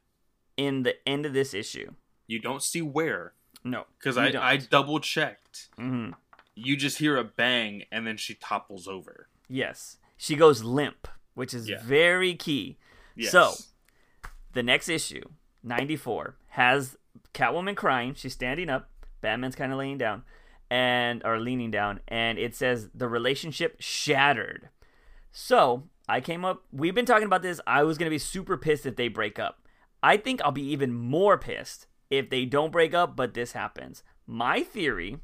in the end of this issue. you don't see where No, because I, don't. I double checked. hmm You just hear a bang and then she topples over. Yes, she goes limp, which is Yeah. very key. Yes. So the next issue, ninety four, has Catwoman crying. She's standing up. Batman's kind of laying down, and or leaning down, and it says the relationship shattered. So I came up. We've been talking about this. I was gonna be super pissed if they break up. I think I'll be even more pissed if they don't break up, but this happens. My theory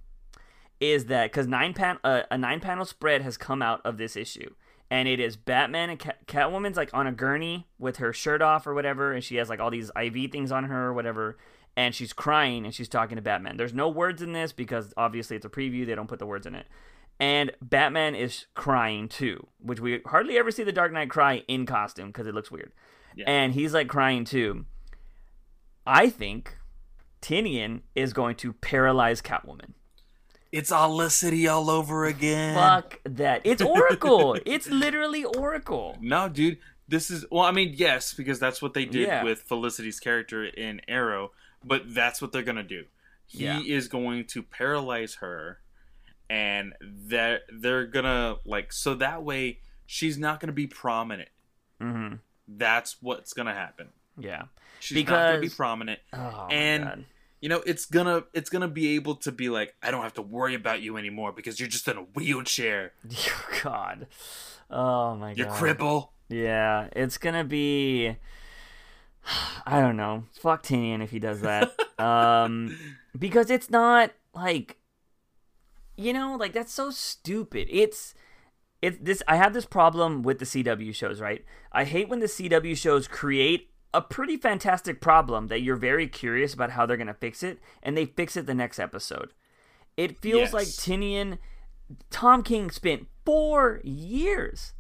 is that because nine pan uh, a nine panel spread has come out of this issue, and it is Batman and Cat- Catwoman's like on a gurney with her shirt off or whatever, and she has like all these IV things on her or whatever, and she's crying and she's talking to Batman. There's no words in this because obviously it's a preview; they don't put the words in it. And Batman is crying too, which we hardly ever see the Dark Knight cry in costume because it looks weird. Yeah. And he's like crying too. I think Tynion is going to paralyze Catwoman. It's Olicity all over again. Fuck that. It's Oracle. it's literally Oracle. No, dude. This is well. I mean, yes, because that's what they did Yeah. with Felicity's character in Arrow. But that's what they're gonna do. He Yeah. is going to paralyze her, and that they're gonna like so that way she's not gonna be prominent. hmm That's what's gonna happen. Yeah. She's not gonna be prominent. Oh, And- You know, it's gonna it's gonna be able to be like, I don't have to worry about you anymore because you're just in a wheelchair. God. Oh my God. You're cripple. Yeah, it's gonna be. I don't know. Fuck Tynion if he does that. um, because it's not like, you know, like that's so stupid. It's, it's this. I have this problem with the CW shows. Right. I hate when the CW shows create a pretty fantastic problem that you're very curious about how they're gonna fix it, and they fix it the next episode. It feels Yes. like Tynion, Tom King spent four years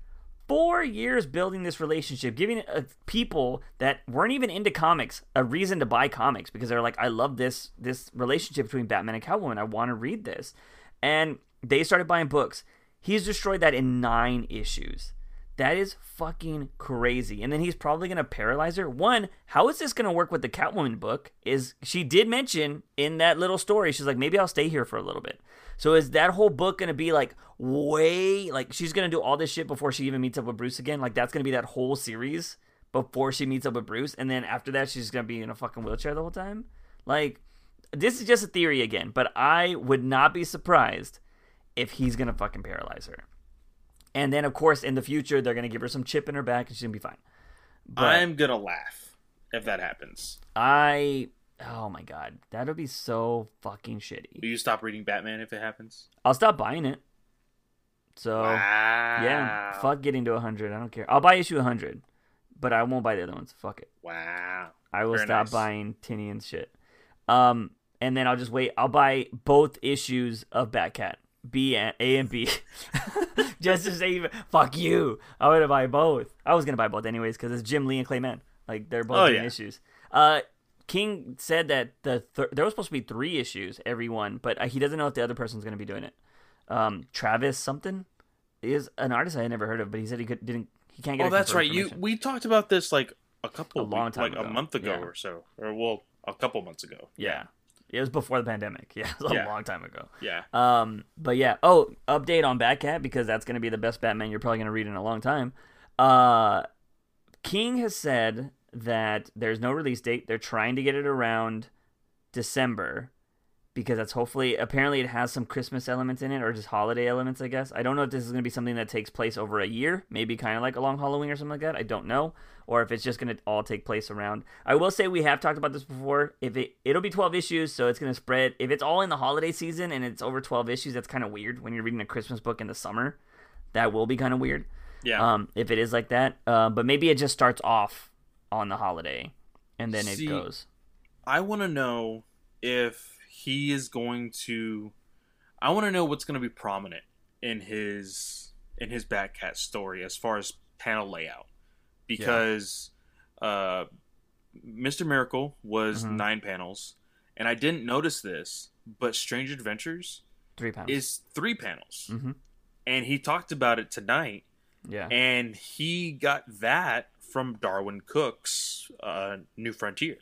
four years building this relationship, giving uh, people that weren't even into comics a reason to buy comics because they're like, I love this this relationship between Batman and Catwoman. I want to read this, and they started buying books. He's destroyed that in nine issues. That is fucking crazy. And then he's probably gonna paralyze her. One, how is this gonna work with the Catwoman book? Is she did mention in that little story, she's like, maybe I'll stay here for a little bit. So is that whole book gonna be like way like she's gonna do all this shit before she even meets up with Bruce again? Like that's gonna be that whole series before she meets up with Bruce, and then after that she's gonna be in a fucking wheelchair the whole time? Like this is just a theory again, but I would not be surprised if he's gonna fucking paralyze her. And then of course in the future they're gonna give her some chip in her back and she's gonna be fine. But I'm gonna laugh if that happens. I oh my god, that would be so fucking shitty. Will you stop reading Batman if it happens? I'll stop buying it. So wow. yeah, fuck getting to hundred. I don't care. I'll buy issue hundred, but I won't buy the other ones. Fuck it. Wow. I will Very stop nice. buying Tynion's shit. Um, and then I'll just wait. I'll buy both issues of Batcat, B and A and B, just to say, fuck you. I would have buy both. I was gonna buy both anyways because it's Jim Lee and Clay Mann. Like they're both Oh, yeah. issues. Uh, King said that the th- there was supposed to be three issues every one, but uh, he doesn't know if the other person's gonna be doing it. Um, Travis something is an artist I had never heard of, but he said he could didn't. He can't get. Oh, that's right. You we talked about this like a couple A long week- time like ago. a month ago Yeah. or so, or well, a couple months ago. Yeah. It was before the pandemic. Yeah, it was a Yeah. long time ago. Yeah. Um, but yeah. Oh, update on Batcat because that's going to be the best Batman you're probably going to read in a long time. Uh, King has said that there's no release date. They're trying to get it around December because that's hopefully apparently it has some Christmas elements in it or just holiday elements. I guess I don't know if this is going to be something that takes place over a year, maybe kind of like a long Halloween or something like that. I don't know, or if it's just going to all take place around. I will say we have talked about this before. If it it'll be 12 issues, so it's going to spread. If it's all in the holiday season and it's over 12 issues, that's kind of weird when you're reading a Christmas book in the summer. That will be kind of weird. Yeah. Um, if it is like that, uh, but maybe it just starts off on the holiday and then See, it goes. I want to know if he is going to. I want to know what's going to be prominent in his in his Batcat story as far as panel layout, because uh, Mister Miracle was Mhm. nine panels, and I didn't notice this, but Strange Adventures Three pounds. is three panels, Mhm. and he talked about it tonight, yeah. and he got that from Darwyn Cooke's uh, New Frontier.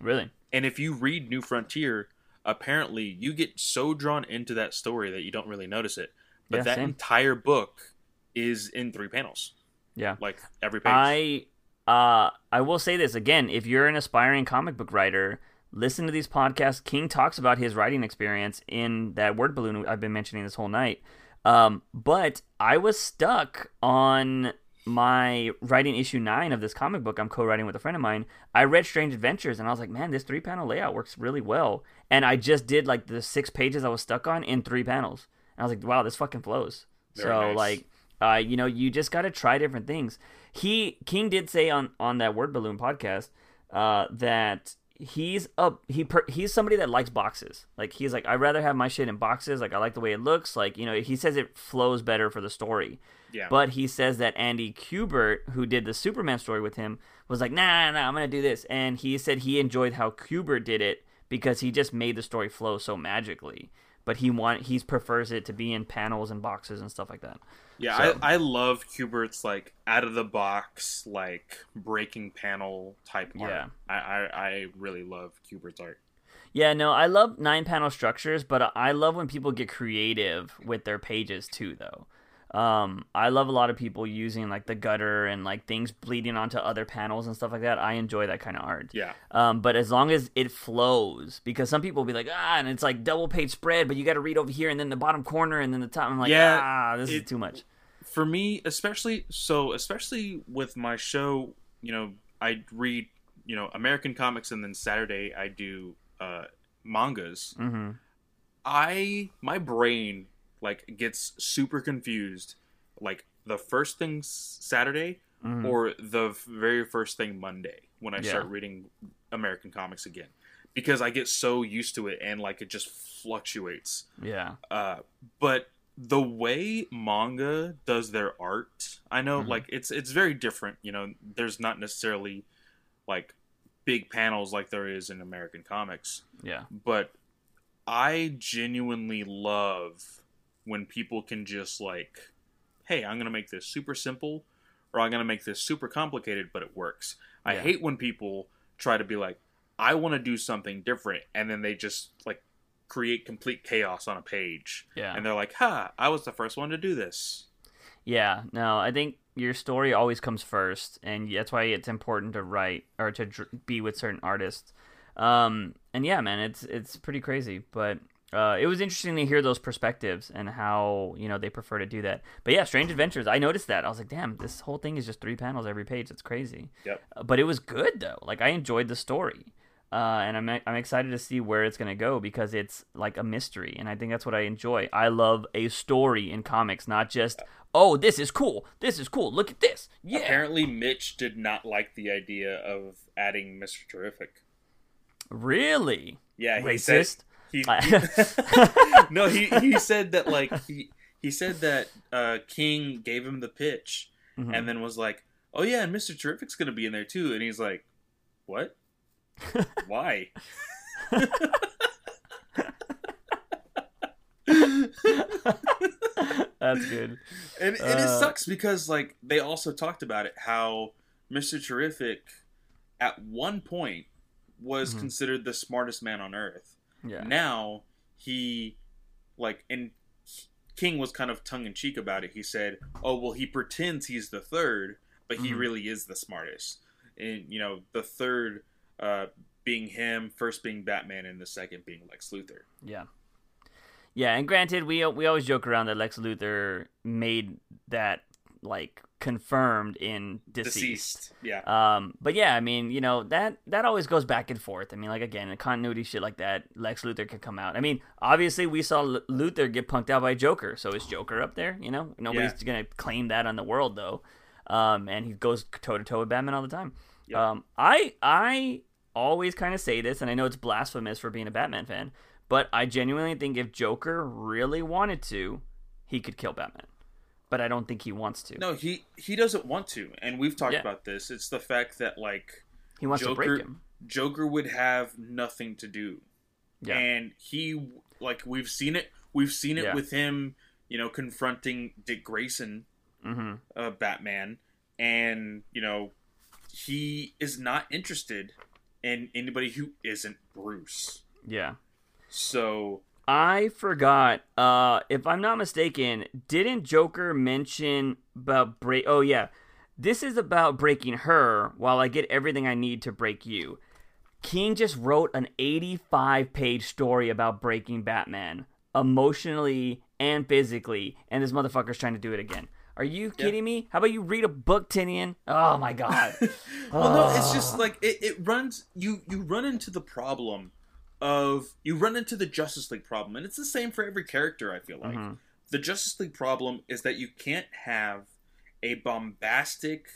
really. And if you read New Frontier, apparently you get so drawn into that story that you don't really notice it. But Yeah, that same. entire book is in three panels, Yeah. like every page. I uh I will say this again, if you're an aspiring comic book writer, listen to these podcasts. King talks about his writing experience in that word balloon I've been mentioning this whole night. Um, but I was stuck on my writing issue nine of this comic book I'm co-writing with a friend of mine. I read Strange Adventures and I was like, man, this three panel layout works really well. And I just did like the six pages I was stuck on in three panels. And I was like, wow, this fucking flows. Very so nice. like Uh, you know, you just got to try different things. He King did say on on that Word Balloon podcast uh, that he's a he per, he's somebody that likes boxes. Like he's like I'd rather have my shit in boxes. Like I like the way it looks. Like you know, he says it flows better for the story. Yeah. But he says that Andy Kubert, who did the Superman story with him, was like, nah, nah, nah, I'm gonna do this. And he said he enjoyed how Kubert did it because he just made the story flow so magically. But he want he prefers it to be in panels and boxes and stuff like that. Yeah, So- I, I love Kubert's like out of the box, like breaking panel type art. Yeah. I, I, I really love Kubert's art. Yeah, no, I love nine panel structures, but I love when people get creative with their pages too, though. Um, I love a lot of people using like the gutter and like things bleeding onto other panels and stuff like that. I enjoy that kind of art. Yeah. Um, but as long as it flows, because some people will be like, ah, and it's like double page spread, but you got to read over here and then the bottom corner and then the top. I'm like, Yeah, ah, this is too much. For me, especially so, especially with my show, you know, I read, you know, American comics, and then Saturday I do uh, mangas. Mm-hmm. I my brain like gets super confused, like the first thing Saturday Mhm. or the very first thing Monday when I Yeah. start reading American comics again, because I get so used to it and like it just fluctuates. Yeah. Uh, but the way manga does their art, I know Mhm. like it's it's very different. You know, there's not necessarily like big panels like there is in American comics Yeah. but I genuinely love when people can just like, hey, I'm gonna make this super simple, or I'm gonna make this super complicated, but it works. I Yeah. hate when people try to be like, I want to do something different, and then they just like create complete chaos on a page, Yeah. and they're like, ha, I was the first one to do this. Yeah, no, I think your story always comes first, and that's why it's important to write or to dr- be with certain artists. Um, and yeah, man, it's it's pretty crazy, but uh, it was interesting to hear those perspectives and how you know they prefer to do that. But yeah, Strange Adventures, I noticed that. I was like, damn, this whole thing is just three panels every page. It's crazy. Yep. Uh, But it was good though. Like I enjoyed the story. Uh, and I'm I'm excited to see where it's gonna go because it's like a mystery, and I think that's what I enjoy. I love a story in comics, not just oh this is cool, this is cool, look at this, yeah. Apparently, Mitch did not like the idea of adding Mister Terrific. Really Yeah, he said racist. he, no, he he said that like he he said that uh, King gave him the pitch Mhm. and then was like, "Oh yeah, and Mister Terrific's gonna be in there too," and he's like, "What? Why?" That's good. And, and it Uh, sucks because like they also talked about it how Mister Terrific at one point was Mhm. considered the smartest man on earth. Yeah. Now he like and King was kind of tongue in cheek about it. He said, "Oh well, he pretends he's the third, but he Mhm. really is the smartest." And you know, the third uh, being him, first being Batman, and the second being Lex Luthor. Yeah. Yeah, and granted, we we always joke around that Lex Luthor made that like confirmed in deceased. Deceased. Yeah. Um, but yeah, I mean, you know that that always goes back and forth. I mean, like again, continuity shit like that, Lex Luthor could come out. I mean, obviously we saw L- Luthor get punked out by Joker, so is Joker up there? You know, nobody's Yeah. gonna claim that on the world though. Um, and he goes toe to toe with Batman all the time. Yep. Um, I I always kind of say this, and I know it's blasphemous for being a Batman fan, but I genuinely think if Joker really wanted to, he could kill Batman. But I don't think he wants to. No, he he doesn't want to, and we've talked Yeah. about this. It's the fact that like he wants to Joker- break him. Joker would have nothing to do, Yeah. and he like we've seen it. We've seen it Yeah. with him, you know, confronting Dick Grayson, mm-hmm. uh, Batman, and you know, he is not interested in anybody who isn't Bruce. Yeah. So I forgot. Uh, if I'm not mistaken, didn't Joker mention about break? Oh yeah, this is about breaking her while I get everything I need to break you. King just wrote an 85 page story about breaking Batman emotionally and physically, and this motherfucker's trying to do it again. Are you kidding me? How about you read a book, Tynion? Oh my god. well, no, it's Ah. just like it, it runs. You you run into the problem of you run into the Justice League problem, and it's the same for every character. I feel like Mhm. the Justice League problem is that you can't have a bombastic,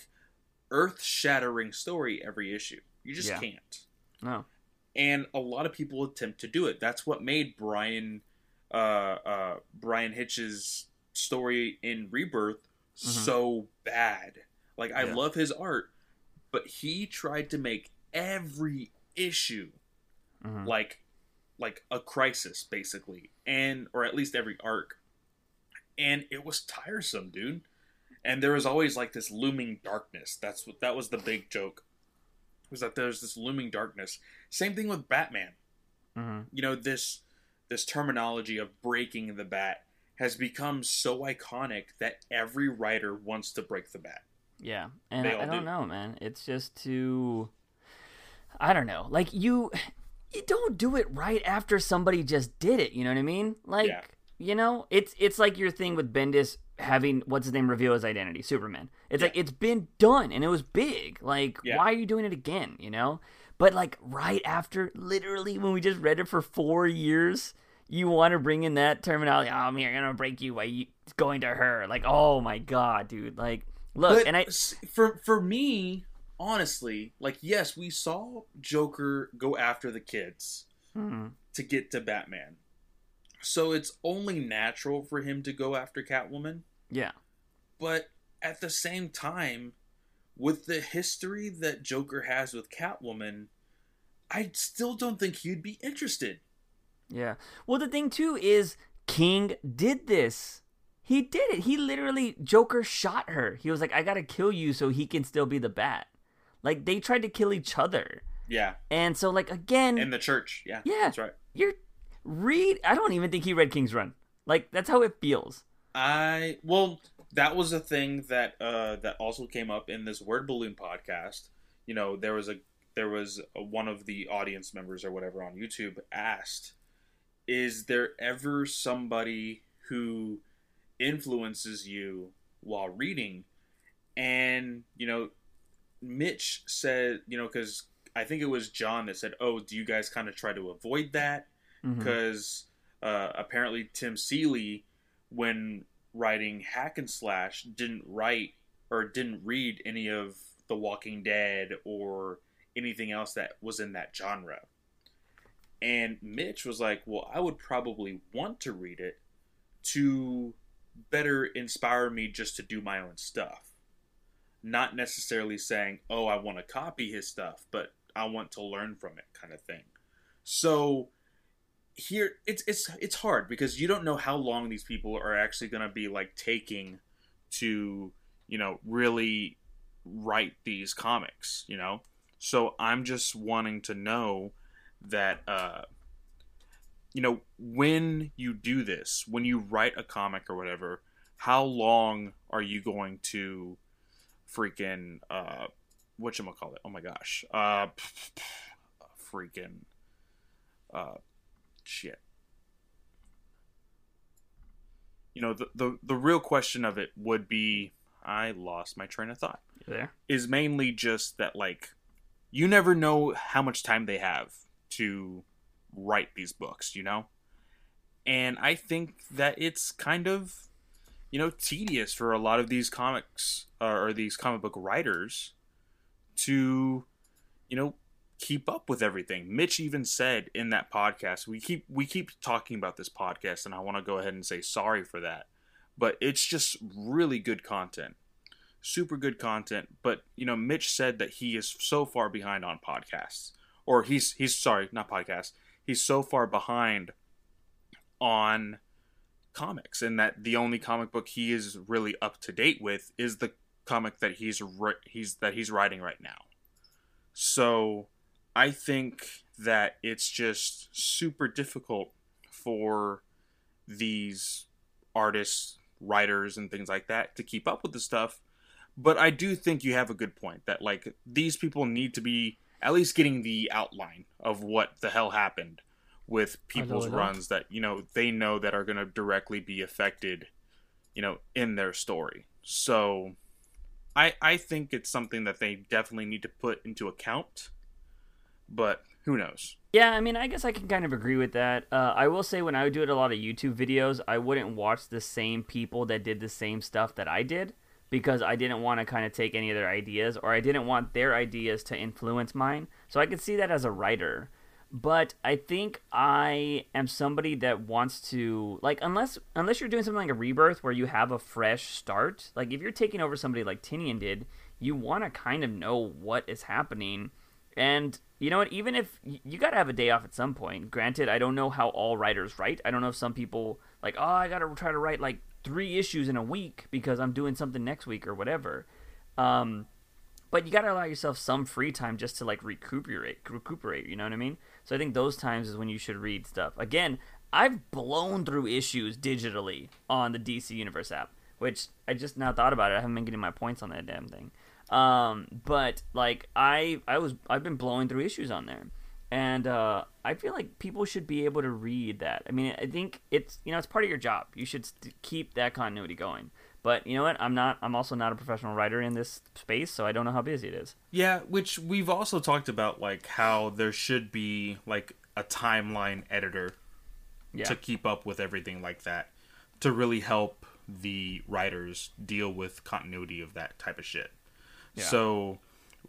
earth-shattering story every issue. You just Yeah. can't. No. And a lot of people attempt to do it. That's what made Bryan uh, uh, Bryan Hitch's story in Rebirth so bad. Like I Yeah. love his art, but he tried to make every issue Mhm. like like a crisis basically and or at least every arc and it was tiresome dude and there was always like this looming darkness that's what that was the big joke was that there's this looming darkness same thing with batman Mhm. you know this this terminology of breaking the bat has become so iconic that every writer wants to break the bat Yeah, and They I, I don't do. know, man. It's just too. I don't know. Like you, you don't do it right after somebody just did it. You know what I mean? Like Yeah. you know, it's it's like your thing with Bendis having what's his name reveal his identity, Superman. It's Yeah. like it's been done and it was big. Like Yeah. why are you doing it again? You know? But like right after, literally when we just read it for four years. You want to bring in that terminology? Oh, I'm here, gonna break you by you going to her. Like, oh my god, dude! Like, look, But and I for for me, honestly, like yes, we saw Joker go after the kids Mhm. to get to Batman. So it's only natural for him to go after Catwoman, Yeah. but at the same time, with the history that Joker has with Catwoman, I still don't think he'd be interested. Yeah. Well, the thing too is King did this. He did it. He literally Joker shot her. He was like, "I gotta kill you so he can still be the Bat." Like they tried to kill each other, Yeah, and so like again, in the church. Yeah, Yeah. that's right. you're read. I don't even think he read King's Run. Like that's how it feels. I well, that was a thing that uh that also came up in this word balloon podcast. You know, there was a there was a, one of the audience members or whatever on YouTube asked, "Is there ever somebody who influences you while reading?" And you know, Mitch said, you know, because I think it was John that said, "Oh, do you guys kind of try to avoid that?" Because uh, apparently Tim Seeley, when writing Hack and Slash, didn't write or didn't read any of The Walking Dead or anything else that was in that genre. And Mitch was like, "Well, I would probably want to read it to better inspire me just to do my own stuff." Not necessarily saying, "Oh, I want to copy his stuff," but I want to learn from it kind of thing. So, here it's it's it's hard because you don't know how long these people are actually going to be like taking to you know really write these comics you know so i'm just wanting to know that uh you know when you do this when you write a comic or whatever how long are you going to freaking uh what you call it oh my gosh uh freaking uh shit. You know, the, the the real question of it would be I lost my train of thought. There. Is mainly just that like you never know how much time they have to write these books, you know? And I think that it's kind of you know tedious for a lot of these comics or, these comic book writers to you know keep up with everything. Mitch even said in that podcast, we keep we keep talking about this podcast and I want to go ahead and say sorry for that. But it's just really good content. Super good content, but you know Mitch said that he is so far behind on podcasts. Or he's he's sorry, not podcasts. He's so far behind on comics and that the only comic book he is really up to date with is the comic that he's he's that he's writing right now. So I think that it's just super difficult for these artists, writers, and things like that to keep up with the stuff. But I do think you have a good point that, like, these people need to be at least getting the outline of what the hell happened with people's runs that, you know, they know that are going to directly be affected, you know, in their story. So I, I think it's something that they definitely need to put into account but who knows? Yeah, I mean, I guess I can kind of agree with that. Uh, I will say when I would do it a lot of YouTube videos, I wouldn't watch the same people that did the same stuff that I did because I didn't want to kind of take any of their ideas or I didn't want their ideas to influence mine. So I could see that as a writer. But I think I am somebody that wants to like unless unless you're doing something like a rebirth where you have a fresh start, like if you're taking over somebody like Tynion did, you want to kind of know what is happening. And you know what? Even if you got to have a day off at some point. Granted, I don't know how all writers write. I don't know if some people like, oh, I got to try to write like three issues in a week because I'm doing something next week or whatever. Um, but you got to allow yourself some free time just to like recuperate, recuperate. You know what I mean? So I think those times is when you should read stuff. Again, I've blown through issues digitally on the DC Universe app, which I just now thought about it. I haven't been getting my points on that damn thing. Um, but like I, I was, I've been blowing through issues on there, and uh, I feel like people should be able to read that. I mean, I think it's you know it's part of your job. You should st- keep that continuity going. But you know what? I'm not. I'm also not a professional writer in this space, so I don't know how busy it is. Yeah, which we've also talked about, like how there should be like a timeline editor Yeah. to keep up with everything like that, to really help the writers deal with continuity of that type of shit. Yeah. So,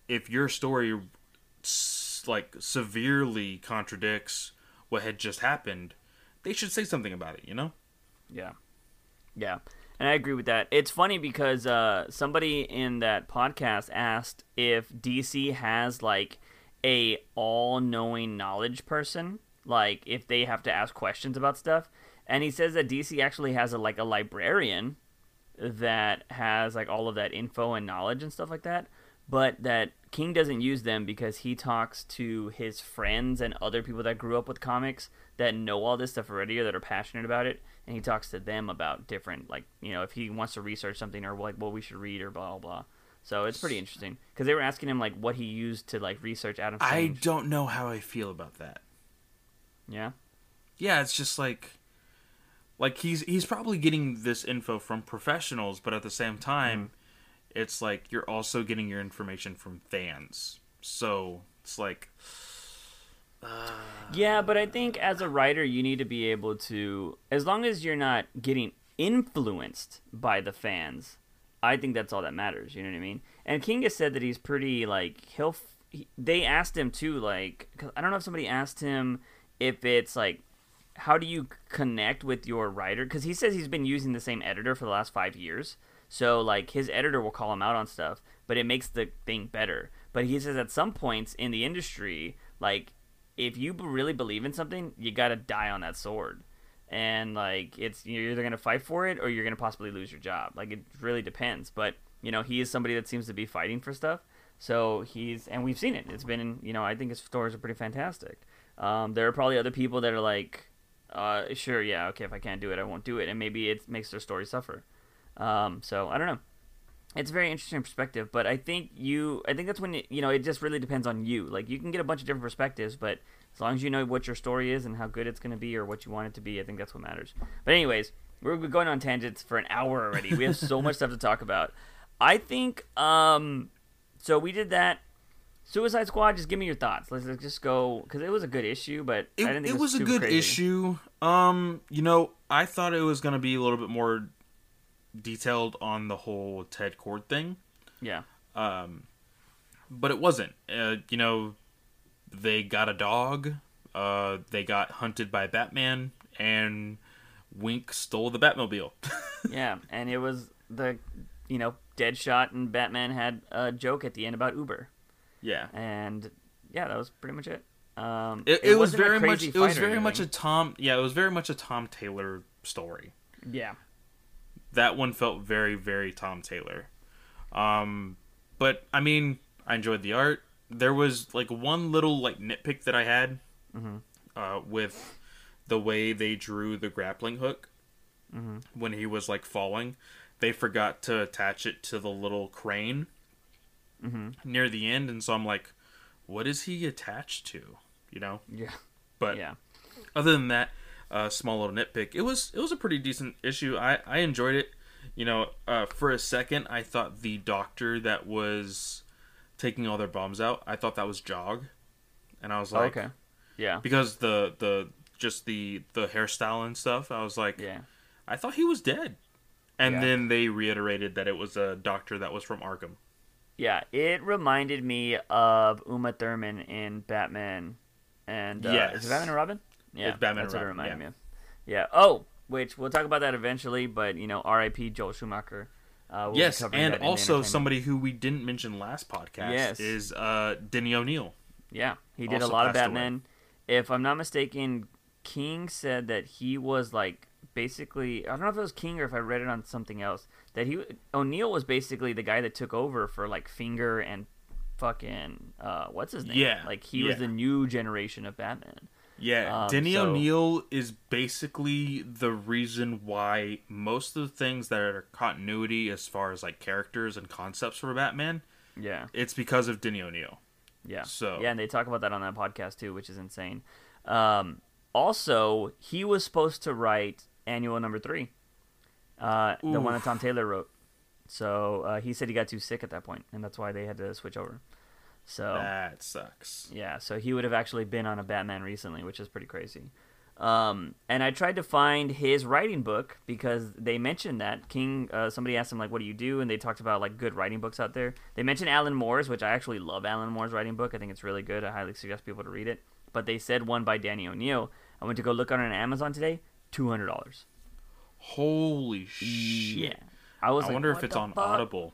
if your story like severely contradicts what had just happened, they should say something about it. You know? Yeah. Yeah. And I agree with that. It's funny because uh, somebody in that podcast asked if DC has like a all-knowing knowledge person, like if they have to ask questions about stuff. And he says that DC actually has a like a librarian that has like all of that info and knowledge and stuff like that, but that King doesn't use them because he talks to his friends and other people that grew up with comics that know all this stuff already or that are passionate about it, and he talks to them about different like you know if he wants to research something or like what we should read or blah blah blah. So it's pretty interesting because they were asking him like what he used to like research Adam I don't know how I feel about that. Yeah. yeah, it's just like like he's he's probably getting this info from professionals, but at the same time, mm-hmm. it's like you're also getting your information from fans. So it's like Yeah, but I think as a writer, you need to be able to, as long as you're not getting influenced by the fans, I think that's all that matters. You know what I mean? And King has said that he's pretty like he'll. He, they asked him too, like I don't know if somebody asked him if it's like, how do you connect with your writer? Because he says he's been using the same editor for the last five years. So like his editor will call him out on stuff, but it makes the thing better. But he says at some points in the industry, like if you really believe in something, you gotta die on that sword. And like it's you're either gonna fight for it or you're gonna possibly lose your job. Like it really depends. But you know he is somebody that seems to be fighting for stuff. So he's and we've seen it. It's been you know I think his stories are pretty fantastic. Um, there are probably other people that are like, uh, sure, yeah, okay, if I can't do it, I won't do it, and maybe it makes their story suffer. Um, so I don't know. It's a very interesting perspective, but I think you, I think that's when it, you know it just really depends on you. Like you can get a bunch of different perspectives, but as long as you know what your story is and how good it's going to be or what you want it to be, I think that's what matters. But anyways, we're going on tangents for an hour already. We have so much stuff to talk about. I think um, so. We did that. Suicide Squad. Just give me your thoughts. Let's, let's just go because it was a good issue, but it, I didn't think it it was a good crazy. issue. Um, you know, I thought it was gonna be a little bit more detailed on the whole Ted Kord thing. Yeah, um, but it wasn't. Uh, you know, they got a dog. Uh, they got hunted by Batman, and Wink stole the Batmobile. yeah, and it was the you know Deadshot and Batman had a joke at the end about Uber, yeah, and yeah, that was pretty much it. Um, it, it, was wasn't very much. It was very much a. Tom. Yeah, it was very much a Tom Taylor story. yeah. That one felt very, very Tom Taylor. Um, but I mean, I enjoyed the art. There was like one little like nitpick that I had Mhm. uh, with the way they drew the grappling hook Mhm. when he was like falling. They forgot to attach it to the little crane Mhm. near the end, and so I'm like, what is he attached to? You know. Yeah, But yeah, other than that, uh, small little nitpick. It was it was a pretty decent issue. I I enjoyed it. You know, uh, for a second, I thought the doctor that was taking all their bombs out. I thought that was Jog. and I was like, okay. Yeah. because the the just the the hairstyle and stuff. I was like, Yeah. I thought he was dead, and Yeah. then they reiterated that it was a doctor that was from Arkham. Yeah. It reminded me of Uma Thurman in Batman and uh, is Yes. it Batman and Robin? Yeah. Batman that's what it reminded yeah. me of. Yeah. Oh, which we'll talk about that eventually, but you know, R.I.P. Joel Schumacher. Uh, we'll yes, and that in the also somebody who we didn't mention last podcast Yes. is uh, Denny O'Neil. Yeah, he did a lot of passed away. Batman. If I'm not mistaken, King said that he was like basically I don't know if it was King or if I read it on something else that he O'Neill was basically the guy that took over for like Finger and fucking uh what's his name? Yeah, like he was the new generation of Batman. Yeah, Um, Denny so- O'Neil is basically the reason why most of the things that are continuity as far as like characters and concepts for Batman, Yeah, it's because of Denny O'Neil. yeah, So- yeah, and they talk about that on that podcast too, which is insane. Um, also, he was supposed to write Annual Number Three, uh, the one that Tom Taylor wrote. So uh, he said he got too sick at that point, and that's why they had to switch over. So That sucks. yeah, so he would have actually been on a Batman recently, which is pretty crazy. Um, and I tried to find his writing book because they mentioned that King. Uh, somebody asked him like, "What do you do?" And they talked about like good writing books out there. They mentioned Alan Moore's, which I actually love. Alan Moore's writing book. I think it's really good. I highly suggest people to read it. But they said one by Danny O'Neil. I went to go look on it on Amazon today. Two hundred dollars. Holy shit! Yeah, I was. I like, wonder if it's on fuck?" Audible.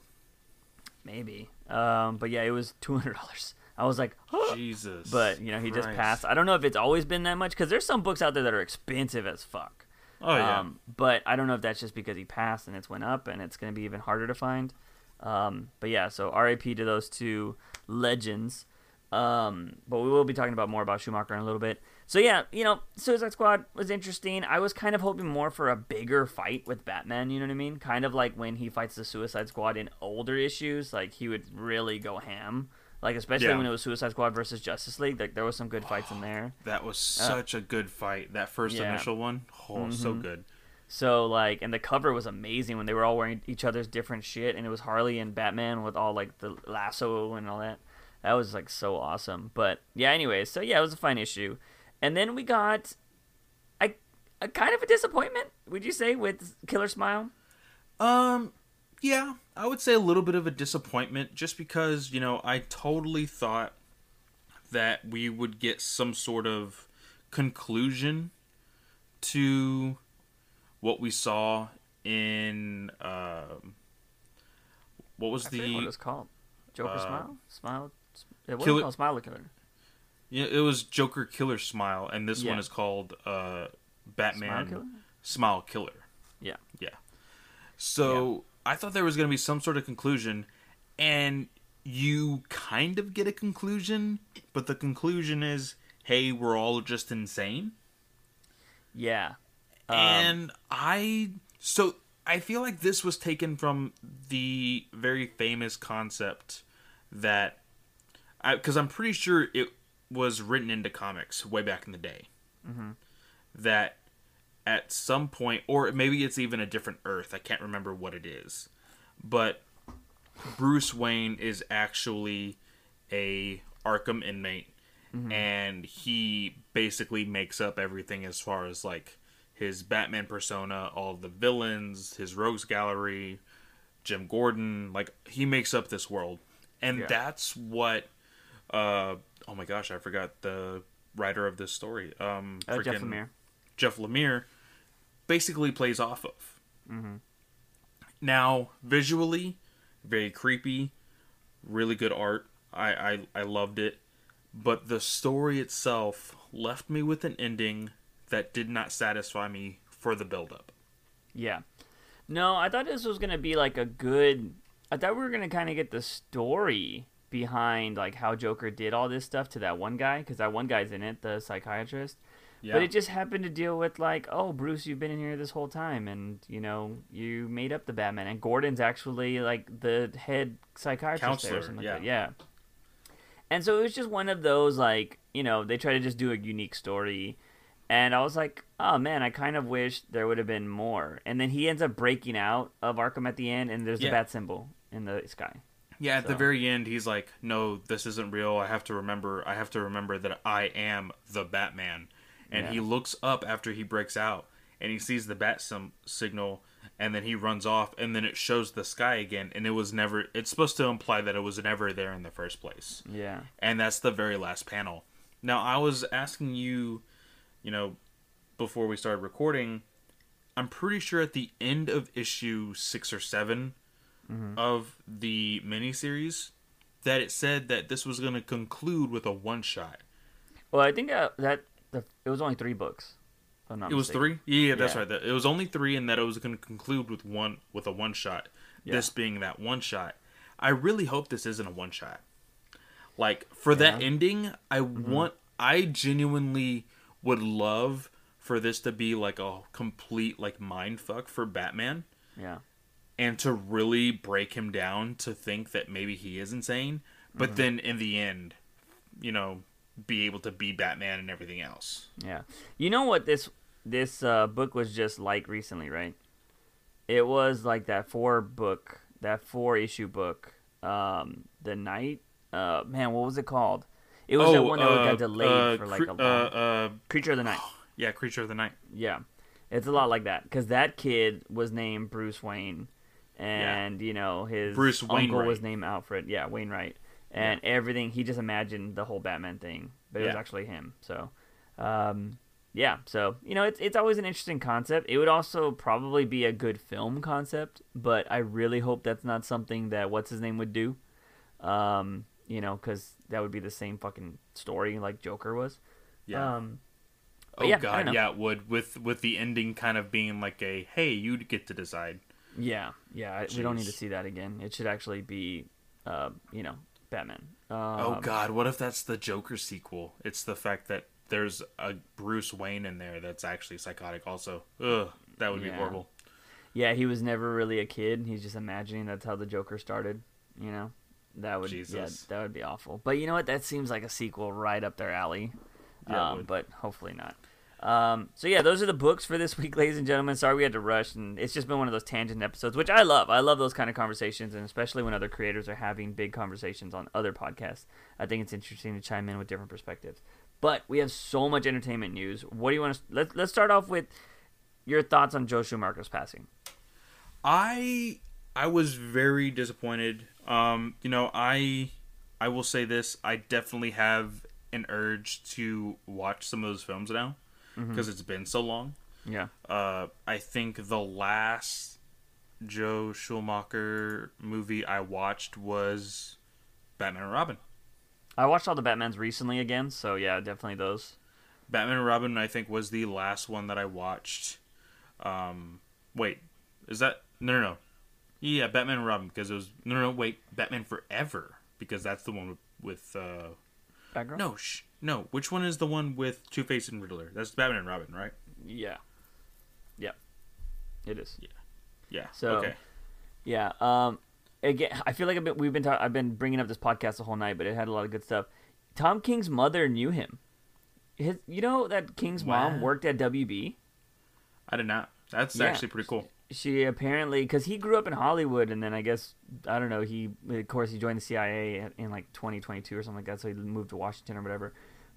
Maybe. Um, but yeah, it was two hundred dollars. I was like, Jesus. But you know, he just passed. I don't know if it's always been that much because there's some books out there that are expensive as fuck. Oh yeah. Um, but I don't know if that's just because he passed and it's went up and it's going to be even harder to find. Um, but yeah, so RAP to those two legends. Um, but we will be talking about more about Schumacher in a little bit. So yeah, you know, Suicide Squad was interesting. I was kind of hoping more for a bigger fight with Batman. You know what I mean? Kind of like when he fights the Suicide Squad in older issues, like he would really go ham. Like especially Yeah. when it was Suicide Squad versus Justice League, like there was some good fights in there. that was such a good fight. That first uh, Yeah. initial one. Oh, so Mhm. good. So like, and the cover was amazing when they were all wearing each other's different shit, and it was Harley and Batman with all like the lasso and all that. That was like so awesome. But yeah, anyways, so yeah, it was a fine issue, and then we got a, a kind of a disappointment. Would you say with Killer Smile? Um, yeah, I would say a little bit of a disappointment just because, you know, I totally thought that we would get some sort of conclusion to what we saw in um what was I forget what it was called. Joker uh, Smile, Smile. It Killer- called Smile Killer. Yeah, it was Joker Killer Smile and this one is called uh Batman Smile Smile Killer. Killer. Yeah. Yeah. So I thought there was going to be some sort of conclusion, and you kind of get a conclusion, but the conclusion is, hey, we're all just insane. Yeah. Um, and I. So I feel like this was taken from the very famous concept that. Because I'm pretty sure it was written into comics way back in the day. Mhm. That at some point, or maybe it's even a different Earth. I can't remember what it is, but Bruce Wayne is actually a Arkham inmate, and he basically makes up everything as far as like his Batman persona, all the villains, his rogues gallery, Jim Gordon. Like he makes up this world, and Yeah. that's what. Uh, oh my gosh, I forgot the writer of this story. Um, uh, Jeff Lemire. Jeff Lemire basically plays off of. Mhm. Now, visually, very creepy, really good art. I, I I loved it, but the story itself left me with an ending that did not satisfy me for the build-up. Yeah. No, I thought this was gonna be like a good. I thought we were gonna kind of get the story behind like how Joker did all this stuff to that one guy because that one guy's in it, the psychiatrist. Yeah, But it just happened to deal with like, oh, Bruce, you've been in here this whole time, and you know you made up the Batman, and Gordon's actually like the head psychiatrist there, or something yeah. like that. Yeah. And so it was just one of those like, you know, they try to just do a unique story, and I was like, oh man, I kind of wish there would have been more. And then he ends up breaking out of Arkham at the end, and there's Yeah. the bat symbol in the sky. Yeah, at the very end, he's like, "No, this isn't real. I have to remember. I have to remember that I am the Batman." And Yeah. he looks up after he breaks out, and he sees the bat sim- signal, and then he runs off, and then it shows the sky again, and it was never. It's supposed to imply that it was never there in the first place, Yeah. and that's the very last panel. Now, I was asking you, you know, before we started recording, I'm pretty sure at the end of issue six or 7 of the miniseries that it said that this was going to conclude with a one shot. Well, I think uh, that the, it was only three books. if I'm not It was mistaken. three. Yeah, that's Yeah. right. That- It was only three, and that it was going to conclude with one with a one shot. Yeah. This being that one shot. I really hope this isn't a one shot. Like for that Yeah. Mm-hmm. ending, I want. I genuinely would love for this to be like a complete like mind fuck for Batman, Yeah. And to really break him down to think that maybe he is insane, but Mm-hmm. then in the end, you know, be able to be Batman and everything else. Yeah. You know what this this uh, book was just like recently, right? It was like that four book, that four issue book, um, the night. Uh, man, what was it called? It was that one that uh, got delayed uh, for like cre- a long. uh, uh, Creature of the Night. yeah, Creature of the Night. Yeah, it's a lot like that because that kid was named Bruce Wayne, and you know his Bruce uncle Wainwright. was named Alfred. Yeah, Wainwright, and everything he just imagined the whole Batman thing, but it was actually him. So, um, yeah, so you know it's it's always an interesting concept. It would also probably be a good film concept, but I really hope that's not something that what's his name would do. Um, you know, because that would be the same fucking story like Joker was. Yeah. Um, oh yeah, god, yeah, it would with with the ending kind of being like a hey, you'd get to decide. Yeah, yeah. I- We don't need to see that again. It should actually be, uh, you know, Batman. Um, oh god, what if that's the Joker sequel? It's the fact that there's a Bruce Wayne in there that's actually psychotic also. Ugh, that would be horrible. Yeah, he was never really a kid. He's just imagining that's how the Joker started. You know, that would Jesus. yeah, that would be awful. But you know what? That seems like a sequel right up their alley. Yeah, um, but hopefully not. Um, so yeah, those are the books for this week, ladies and gentlemen. Sorry we had to rush, and it's just been one of those tangent episodes, which I love. I love those kind of conversations, and especially when other creators are having big conversations on other podcasts. I think it's interesting to chime in with different perspectives. But we have so much entertainment news. What do you want to? Let's let's start off with your thoughts on Joel Schumacher's passing. I I was very disappointed. Um, you know, I I will say this: I definitely have an urge to watch some of those films now because it's been so long. Yeah, Uh, I think the last Joel Schumacher movie I watched was Batman and Robin. I watched all the Batmans recently again, so yeah, definitely those. Batman and Robin, I think, was the last one that I watched. Um, wait, is that no, no, no? Yeah, Batman and Robin because it was no, no, no. Wait, Batman Forever because that's the one with, with uh, Batgirl. no, sh- no. Which one is the one with Two Face and Riddler? That's Batman and Robin, right? Yeah. Yeah. It is. Yeah. Yeah. So- okay. Yeah. Um. Again, I feel like I've been, we've been ta- I've been bringing up this podcast the whole night, but it had a lot of good stuff. Tom King's mother knew him. His, you know that King's mom worked at WB. I did not. That's Yeah. actually pretty cool. She apparently because he grew up in Hollywood, and then I guess I don't know. He of course he joined the CIA in- like 2022 or something like that, so he moved to Washington or whatever.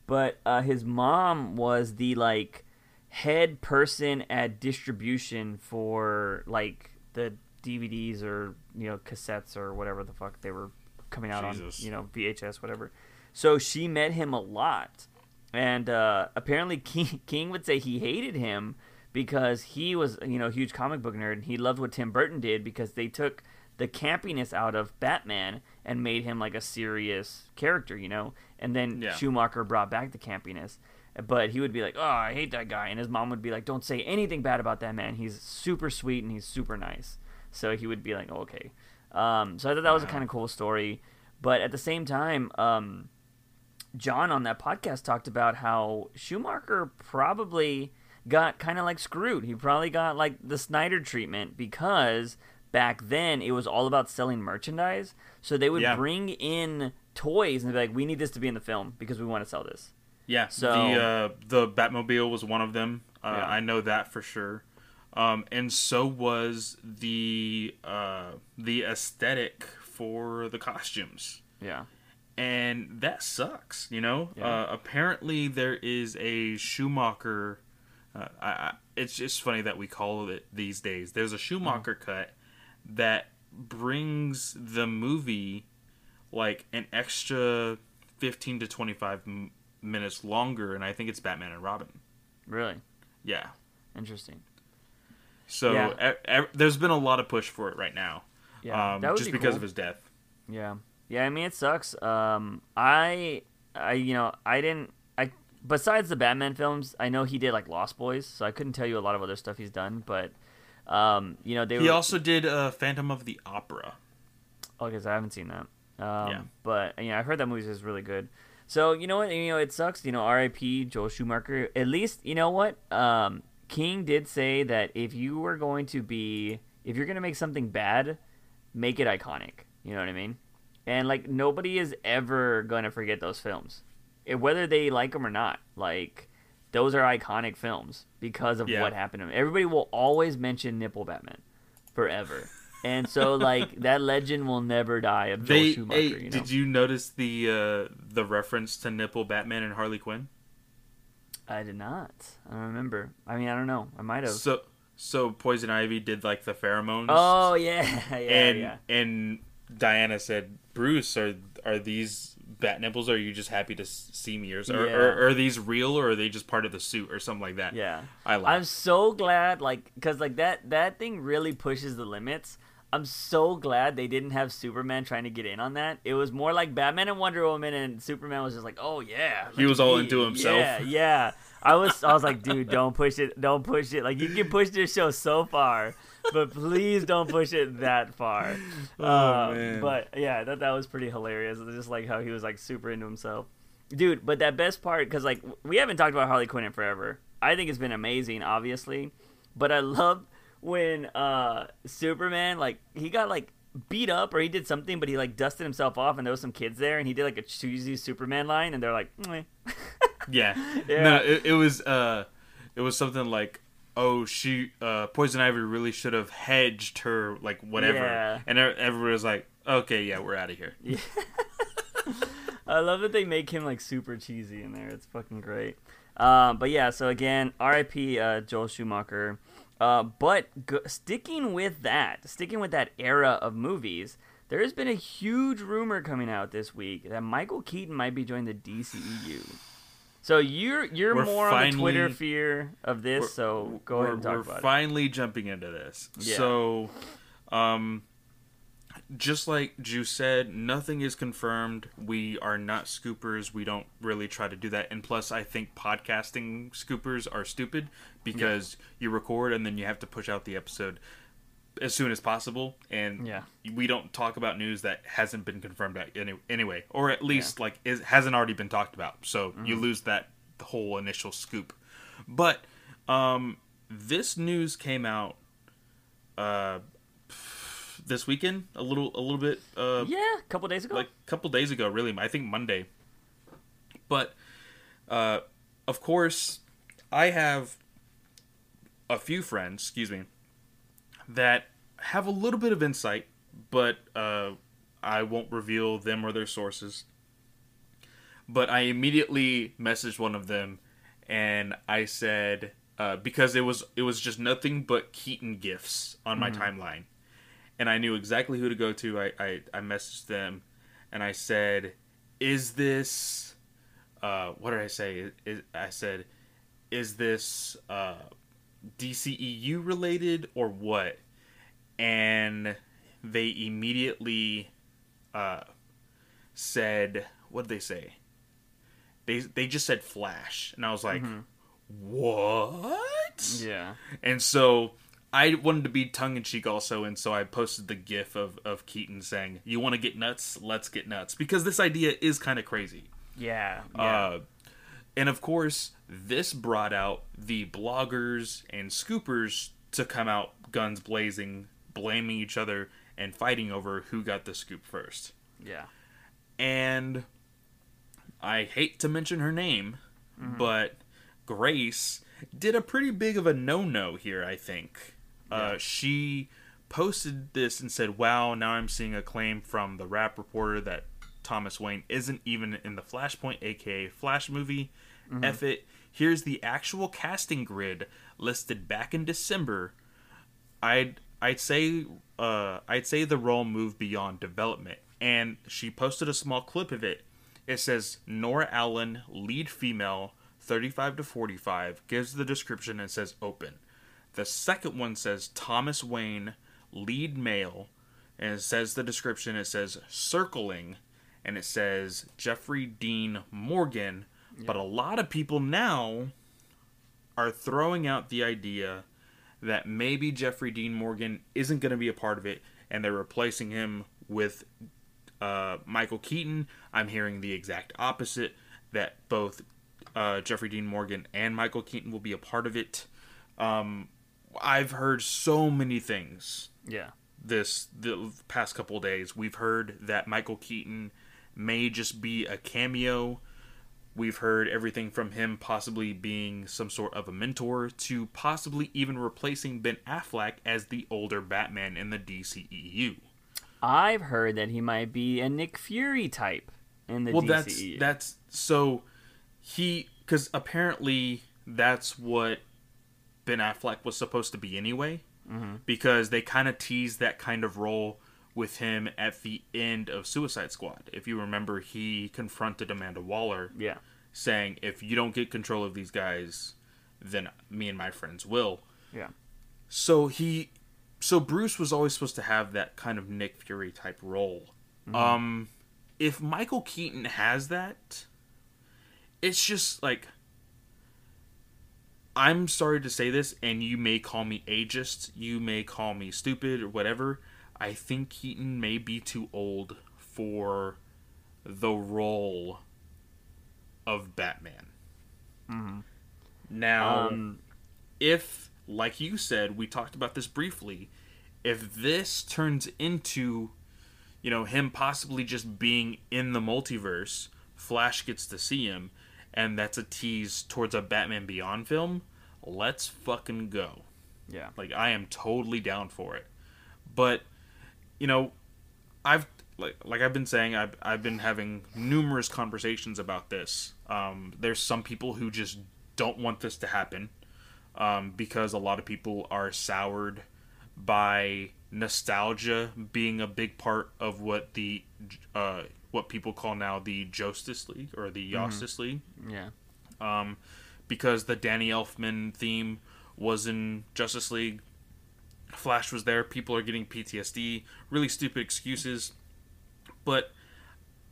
But uh, his mom was the like head person at distribution for like the DVDs or you know cassettes or whatever the fuck they were coming out Jesus. on you know VHS whatever. So she met him a lot, and uh, apparently King, King would say he hated him because he was you know a huge comic book nerd and he loved what Tim Burton did because they took the campiness out of Batman and made him like a serious character, you know. And then Yeah. Schumacher brought back the campiness. But he would be like, "Oh, I hate that guy," and his mom would be like, "Don't say anything bad about that man. He's super sweet and he's super nice." So he would be like, oh, "Okay." Um, so I thought that was a kind of cool story. But at the same time, um, John on that podcast talked about how Schumacher probably got kind of like screwed. He probably got like the Snyder treatment because back then it was all about selling merchandise. So they would Yeah. bring in toys and be like, "We need this to be in the film because we want to sell this." Yeah. So- the uh, the Batmobile was one of them. Uh, Yeah. I know that for sure. Um, and so was the uh, the aesthetic for the costumes. Yeah. and that sucks. You know, Yeah. uh, apparently there is a Schumacher. Uh, I, I, it's just funny that we call it these days. There's a Schumacher cut that brings the movie like an extra fifteen to twenty five m- minutes longer, and I think it's Batman and Robin. Really Yeah. interesting. So Yeah. e- e- there's been a lot of push for it right now, Yeah, um, just be because cool. of his death. Yeah, yeah. I mean, it sucks. Um, I, I, you know, I didn't. I besides the Batman films, I know he did like Lost Boys, so I couldn't tell you a lot of other stuff he's done. But, um, you know, they He were. also did uh, Phantom of the Opera. Oh, because I haven't seen that. Um, Yeah. But yeah, I've heard that movie is really good. So you know what? You know it sucks. You know, R.I.P. Joel Schumacher. At least you know what? Um, King did say that if you were going to be, if you're gonna make something bad, make it iconic. You know what I mean? And like nobody is ever gonna forget those films, whether they like them or not. Like those are iconic films because of Yeah. what happened to them. Everybody will always mention Nipple Batman forever. And so, like that legend will never die of Joel They, Schumacher. hey, you know? did you notice the uh, the reference to nipple Batman and Harley Quinn? I did not. I don't remember. I mean, I don't know. I might have. So so Poison Ivy did like the pheromones. oh yeah, yeah, and yeah. and Diana said, "Bruce, are are these bat nipples? Or are you just happy to see me, or, or, Yeah. or are these real, or are they just part of the suit, or something like that?" Yeah. I love. I'm so glad, like, cause like that that thing really pushes the limits. I'm so glad they didn't have Superman trying to get in on that. It was more like Batman and Wonder Woman, and Superman was just like, "Oh yeah." He was all me." into himself. Yeah, yeah. I was, I was like, dude, don't push it, don't push it. Like you can push this show so far, but please don't push it that far. Oh, man. But yeah, that that was pretty hilarious. Just like how he was like super into himself, dude. But that best part, because like we haven't talked about Harley Quinn in forever. I think it's been amazing, obviously, but I love when uh Superman like he got like beat up or he did something, but he like dusted himself off, and there was some kids there, and he did like a cheesy Superman line, and they're like. Yeah. Yeah. No, it, it was uh, it was something like, "Oh, she uh, Poison Ivy really should have hedged her like whatever," Yeah. and everybody was like, "Okay, yeah, we're out of here." yeah. I love that they make him like super cheesy in there. It's fucking great. Um, but yeah, so again, R.I.P. Uh, Joel Schumacher. Uh, but g- sticking with that, sticking with that era of movies, there has been a huge rumor coming out this week that Michael Keaton might be joining the DCEU. So you're you're We're more on the Twitter fear of this. So go ahead and talk about it. we're finally jumping into this. Yeah. So, um, just like Ju said, nothing is confirmed. We are not scoopers. We don't really try to do that. And plus, I think podcasting scoopers are stupid because you record and then you have to push out the episode as soon as possible. And Yeah. we don't talk about news that hasn't been confirmed any, anyway, or at least like is, hasn't already been talked about. So you Mm-hmm. lose that whole initial scoop. But um, this news came out uh, this weekend, a little a little bit uh, Yeah, a couple days ago. like a couple days ago, really. I think Monday. But uh, of course, I have a few friends, excuse me, that have a little bit of insight, but uh, I won't reveal them or their sources. But I immediately messaged one of them, and I said uh, because it was it was just nothing but Keaton gifts on my timeline, and I knew exactly who to go to. I I, I messaged them, and I said, "Is this uh, what did I say? Is, I said, is this uh, DCEU related or what?" And they immediately uh, said, "What did they say?" They they just said Flash, and I was like, "What?" yeah. And so I wanted to be tongue in cheek also, and so I posted the GIF of of Keaton saying, "You want to get nuts? Let's get nuts," because this idea is kind of crazy. Yeah. Yeah. Uh, and of course, this brought out the bloggers and scoopers to come out guns blazing, blaming each other and fighting over who got the scoop first. yeah. And I hate to mention her name, but Grace did a pretty big of a no no here, I think. Uh, she posted this and said, "Wow, now I'm seeing a claim from the Wrap Reporter that Thomas Wayne isn't even in the Flashpoint, aka Flash movie. Mm-hmm. F it. Here's the actual casting grid listed back in December. I'd I'd say uh, I'd say the role moved beyond development, and she posted a small clip of it. It says Nora Allen, lead female, 35 to 45, gives the description and says open. The second one says Thomas Wayne, lead male, and it says the description. It says circling, and it says Jeffrey Dean Morgan. Yeah. But a lot of people now are throwing out the idea that maybe Jeffrey Dean Morgan isn't going to be a part of it, and they're replacing him with uh, Michael Keaton. I'm hearing the exact opposite that both uh, Jeffrey Dean Morgan and Michael Keaton will be a part of it. Um, I've heard so many things. Yeah. This the past couple days, we've heard that Michael Keaton may just be a cameo. We've heard everything from him possibly being some sort of a mentor to possibly even replacing Ben Affleck as the older Batman in the DCEU. I've heard that he might be a Nick Fury type in the well, DCEU. that's that's so he because apparently that's what Ben Affleck was supposed to be anyway, mm-hmm. because they kind of teased that kind of role with him at the end of Suicide Squad. If you remember, he confronted Amanda Waller, yeah, saying, "If you don't get control of these guys, then me and my friends will." Yeah. So he, so Bruce was always supposed to have that kind of Nick Fury type role. Mm-hmm. Um, if Michael Keaton has that, it's just like I'm sorry to say this, and you may call me ageist, you may call me stupid or whatever. I think Keaton may be too old for the role of Batman. Mm-hmm. Now, um, if, like you said, we talked about this briefly, if this turns into, you know, him possibly just being in the multiverse, Flash gets to see him, and that's a tease towards a Batman Beyond film, let's fucking go. Yeah. Like I am totally down for it. But you know, I've like like I've been saying I've I've been having numerous conversations about this. Um, there's some people who just don't want this to happen um, because a lot of people are soured by nostalgia being a big part of what the uh, what people call now the Justice League or the mm-hmm. Justice League. Yeah. Um, because the Danny Elfman theme was in Justice League. Flash was there. People are getting PTSD. Really stupid excuses. But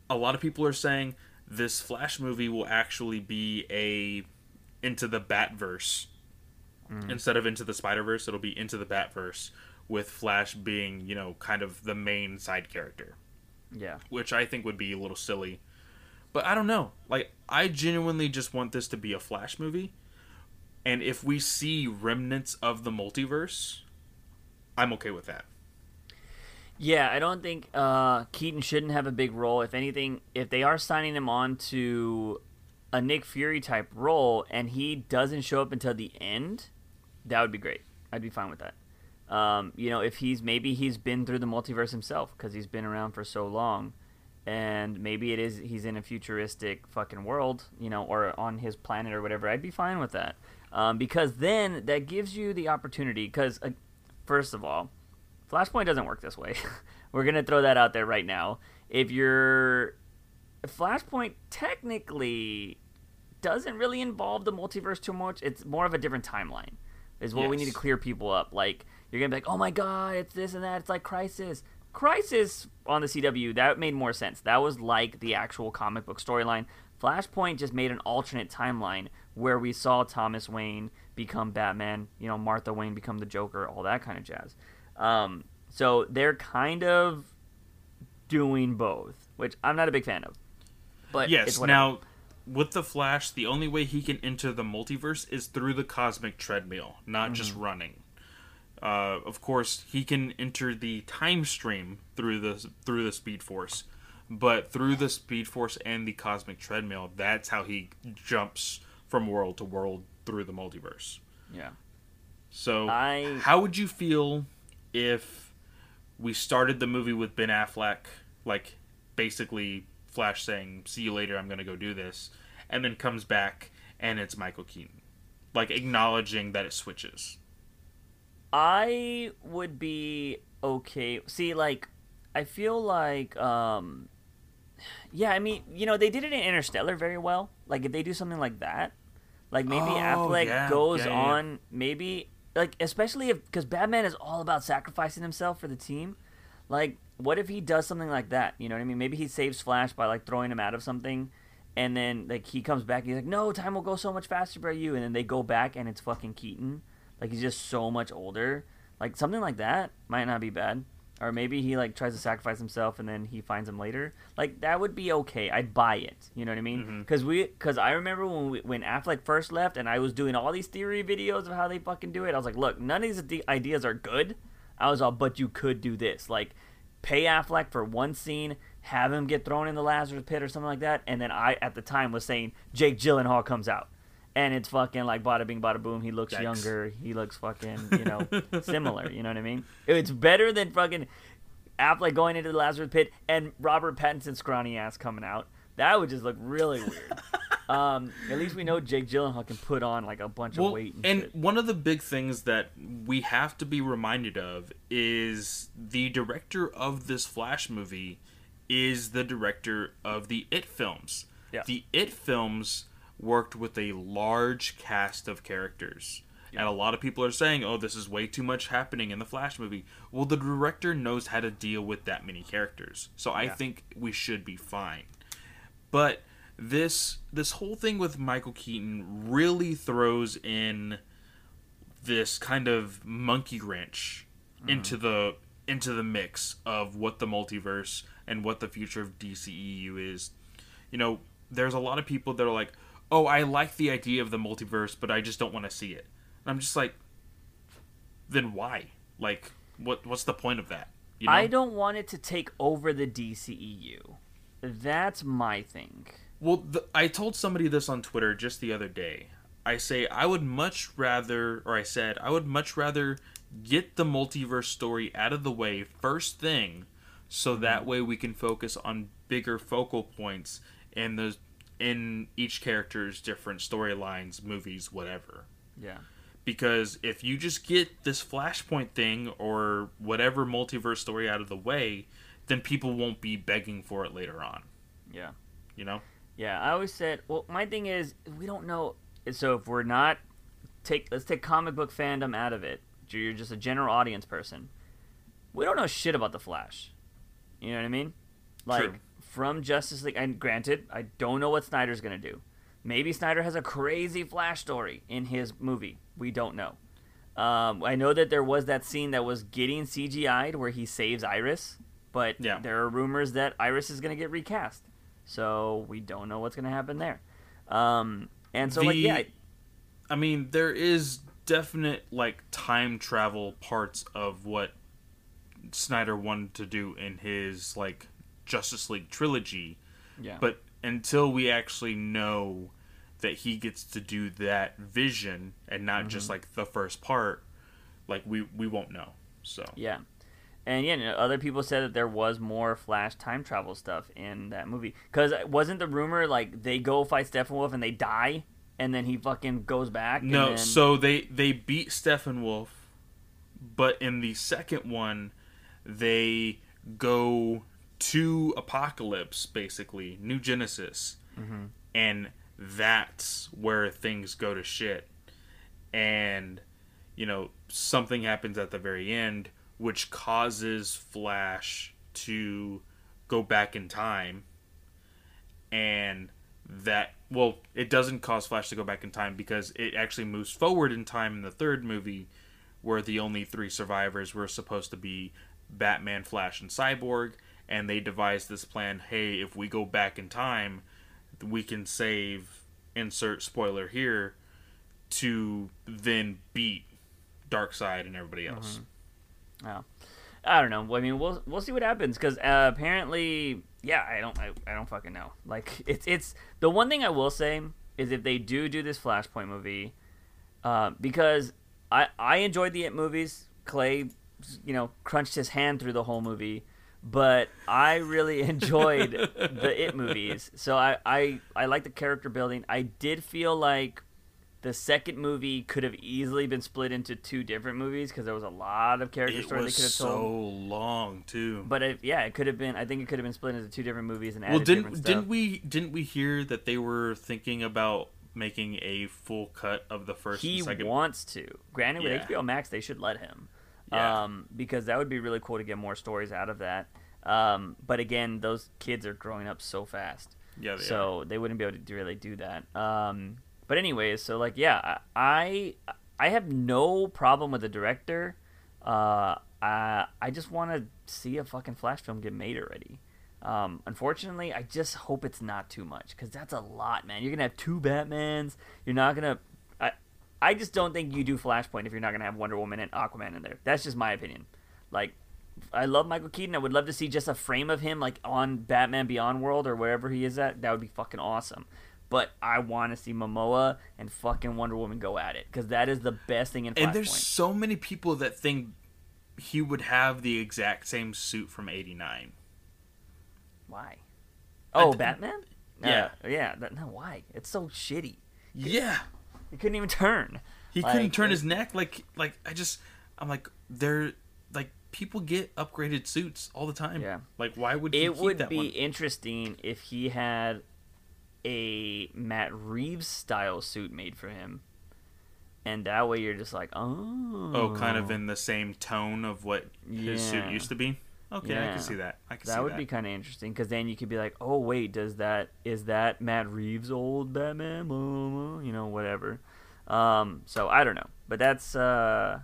a lot of people are saying this Flash movie will actually be a into the Batverse mm. instead of into the Spider Verse. It'll be into the Batverse with Flash being you know kind of the main side character. Yeah, which I think would be a little silly but I don't know. Like I genuinely just want this to be a Flash movie. And if we see remnants of the multiverse, I'm okay with that. Yeah, I don't think uh, Keaton shouldn't have a big role. If anything, if they are signing him on to a Nick Fury type role and he doesn't show up until the end, that would be great. I'd be fine with that. Um, you know, if he's maybe he's been through the multiverse himself because he's been around for so long and maybe it is he's in a futuristic fucking world, you know, or on his planet or whatever. I'd be fine with that um, because then that gives you the opportunity. Because uh, first of all, Flashpoint doesn't work this way. We're gonna throw that out there right now. If you're Flashpoint, technically doesn't really involve the multiverse too much. It's more of a different timeline. Is what yes. we need to clear people up. Like you're gonna be like, oh my god, it's this and that. It's like Crisis. Crisis on the CW, that made more sense. That was like the actual comic book storyline. Flashpoint just made an alternate timeline where we saw Thomas Wayne become Batman, you know, Martha Wayne become the Joker, all that kind of jazz. Um, so they're kind of doing both, which I'm not a big fan of. But yes, now with the Flash, the only way he can enter the multiverse is through the cosmic treadmill, not mm-hmm. just running. Uh, of course, he can enter the time stream through the through the Speed Force, but through the Speed Force and the Cosmic Treadmill, that's how he jumps from world to world through the multiverse. Yeah. So, I... how would you feel if we started the movie with Ben Affleck, like basically Flash saying, "See you later. I'm gonna go do this," and then comes back and it's Michael Keaton, like acknowledging that it switches. I would be okay. See, like, I feel like, um, yeah, I mean, you know, they did it in Interstellar very well. Like, if they do something like that, like maybe Oh, Affleck yeah, goes yeah, yeah. on, maybe like especially if because Batman is all about sacrificing himself for the team. Like, what if he does something like that? You know what I mean? Maybe he saves Flash by like throwing him out of something, and then like he comes back. And he's like, "No, time will go so much faster by you." And then they go back, and it's fucking Keaton. Like he's just so much older. Like something like that might not be bad. Or maybe he like tries to sacrifice himself and then he finds him later. Like that would be okay. I'd buy it. You know what I mean? Mm-hmm. Because we, because I remember when we, when Affleck first left and I was doing all these theory videos of how they fucking do it. I was like, look, none of these ide- ideas are good. I was all, but you could do this. Like, pay Affleck for one scene, have him get thrown in the Lazarus pit or something like that, and then I at the time was saying Jake Gyllenhaal comes out. And it's fucking like bada bing bada boom. He looks Yikes. younger. He looks fucking, you know, similar. You know what I mean? It's better than fucking Affleck going into the Lazarus pit and Robert Pattinson's scrawny ass coming out. That would just look really weird. um, at least we know Jake Gyllenhaal can put on like a bunch of weight and, and one of the big things that we have to be reminded of is the director of this Flash movie is the director of the It films. Yeah. The It films worked with a large cast of characters. And a lot of people are saying, "Oh, this is way too much happening in the Flash movie." Well, the director knows how to deal with that many characters. So I Yeah. think we should be fine. But this this whole thing with Michael Keaton really throws in this kind of monkey wrench mm-hmm. into the into the mix of what the multiverse and what the future of DCEU is. You know, there's a lot of people that are like, "Oh, I like the idea of the multiverse, but I just don't want to see it." And I'm just like, "Then why? Like, what what's the point of that?" You know? I don't want it to take over the DCEU. That's my thing. Well, the, I told somebody this on Twitter just the other day. I say I would much rather, or I said I would much rather get the multiverse story out of the way first thing, so that mm-hmm. way we can focus on bigger focal points and the in each character's different storylines, movies, whatever. Yeah. Because if you just get this Flashpoint thing or whatever multiverse story out of the way, then people won't be begging for it later on. Yeah. You know? Yeah, I always said, well, my thing is, we don't know. So if we're not take, let's take comic book fandom out of it. You're just a general audience person. We don't know shit about the Flash. You know what I mean? Like True. From Justice League. And granted, I don't know what Snyder's gonna do. Maybe Snyder has a crazy Flash story in his movie. We don't know. Um, I know that there was that scene that was getting CGI'd where he saves Iris, but Yeah. there are rumors that Iris is going to get recast. So we don't know what's going to happen there. Um, and so, like, yeah, I mean, there is definite like time travel parts of what Snyder wanted to do in his like Justice League trilogy, yeah, but until we actually know that he gets to do that vision and not Mm-hmm. just like the first part, like we we won't know. So yeah. And yeah, no, other people said that there was more Flash time travel stuff in that movie. Because wasn't the rumor like they go fight Steppenwolf and they die, and then he fucking goes back? and no, then- so they they beat Steppenwolf, but in the second one, they go to Apokolips, basically New Genesis, Mhm. and that's where things go to shit. And you know something happens at the very end, which causes Flash to go back in time, and that well it doesn't cause flash to go back in time because it actually moves forward in time in the third movie where the only three survivors were supposed to be batman flash and cyborg and they devised this plan hey if we go back in time we can save insert spoiler here to then beat Darkseid and everybody else Oh. I don't know. I mean, we'll we'll see what happens because uh, apparently, yeah, I don't I, I don't fucking know. Like it's it's the one thing I will say is if they do do this Flashpoint movie, uh, because I I enjoyed the It movies. Clay you know, crunched his hand through the whole movie. But I really enjoyed the It movies, so I, I I like the character building. I did feel like the second movie could have easily been split into two different movies because there was a lot of character It story they could have so told. long too. But it, yeah, it could have been. I think it could have been split into two different movies and added well, didn't stuff. didn't we didn't we hear that they were thinking about making a full cut of the first he and second? wants to. Granted, Yeah. with HBO Max, they should let him, Yeah. um, because that would be really cool to get more stories out of that. Um, but again, those kids are growing up so fast, yeah, they are. so they wouldn't be able to really do that. Um, but anyways, so like, yeah, I I have no problem with the director. Uh, I I just want to see a fucking Flash film get made already. Um, unfortunately, I just hope it's not too much because that's a lot, man. You're gonna have two Batmans. You're not gonna. I just don't think you do Flashpoint if you're not gonna have Wonder Woman and Aquaman in there. That's just my opinion. Like, I love Michael Keaton. I would love to see just a frame of him like on Batman Beyond World or wherever he is at. That would be fucking awesome. But I want to see Momoa and fucking Wonder Woman go at it because that is the best thing in Flashpoint. and there's so many people that think he would have the exact same suit from '89. Why? Oh, th- Batman? Yeah. Uh, yeah. That, no, why? It's so shitty. Yeah, He couldn't even turn. he Like, couldn't turn his neck. Like, like I just, I'm like, they're like people get upgraded suits all the time. Yeah. Like, why would he It would that be one? interesting if he had a Matt Reeves style suit made for him. And that way you're just like, oh. Oh, kind of oh. in the same tone of what his suit used to be. Okay, I can see that. I can That see would that. be kind of interesting because then you could be like, oh wait, does that is that Matt Reeves' old Batman? You know, whatever. Um, so I don't know, but that's uh,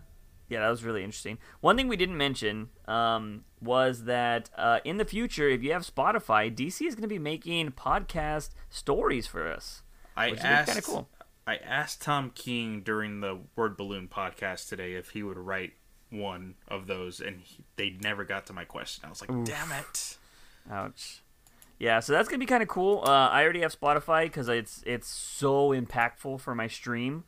yeah, that was really interesting. One thing we didn't mention um, was that uh, in the future, if you have Spotify, DC is going to be making podcast stories for us. I which is kinda asked. cool. I asked Tom King during the Word Balloon podcast today if he would write one of those, and he, they never got to my question. I was like, Oof. "Damn it!" Ouch. Yeah, so that's gonna be kind of cool. Uh, I already have Spotify because it's it's so impactful for my stream.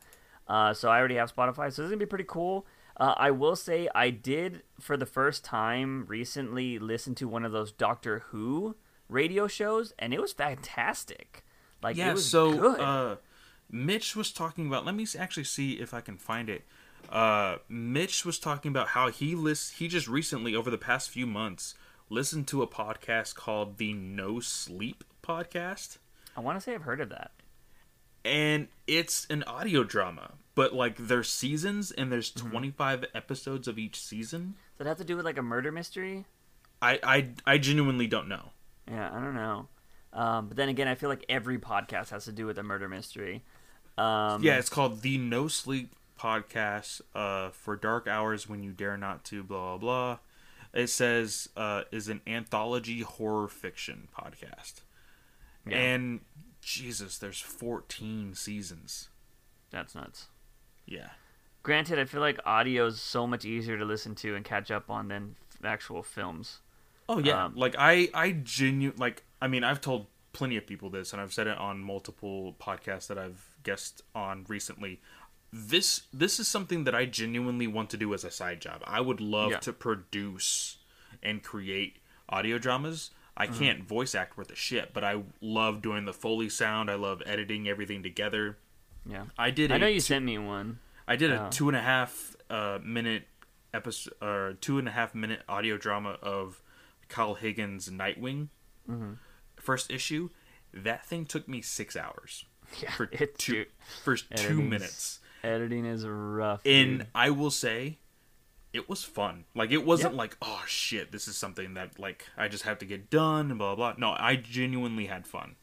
Uh, so I already have Spotify, so this is gonna be pretty cool. Uh, I will say I did for the first time recently listen to one of those Doctor Who radio shows, and it was fantastic. Like yeah. it was so, good. uh, Mitch was talking about. Let me actually see if I can find it. Uh, Mitch was talking about how he list. He just recently, over the past few months, listened to a podcast called the No Sleep Podcast. I want to say I've heard of that. and it's an audio drama but like there's seasons and there's Mm-hmm. 25 episodes of each season Does it have to do with like a murder mystery? I, I i genuinely don't know Yeah, I don't know. Um, but then again, I feel like every podcast has to do with a murder mystery. Um, yeah it's called the no sleep podcast uh for dark hours when you dare not to blah blah blah it says uh is an anthology horror fiction podcast Yeah. and jesus there's 14 seasons that's nuts. yeah Granted, I feel like audio is so much easier to listen to and catch up on than f- actual films. Oh yeah, Um, like I I genu like I mean I've told plenty of people this and I've said it on multiple podcasts that I've guest on recently. This this is something that I genuinely want to do as a side job. I would love Yeah. to produce and create audio dramas. I Mm-hmm. can't voice act worth a shit, but I love doing the foley sound. I love editing everything together. Yeah, I did. I know you two- sent me one. I did a Oh. two and a half uh, minute episode or two and a half minute audio drama of Kyle Higgins' Nightwing Mm-hmm. first issue. That thing took me six hours Yeah, for it, two dude, first two minutes. Editing is rough. And dude. I will say, it was fun. Like it wasn't like oh shit, this is something that like I just have to get done and blah blah. blah. No, I genuinely had fun.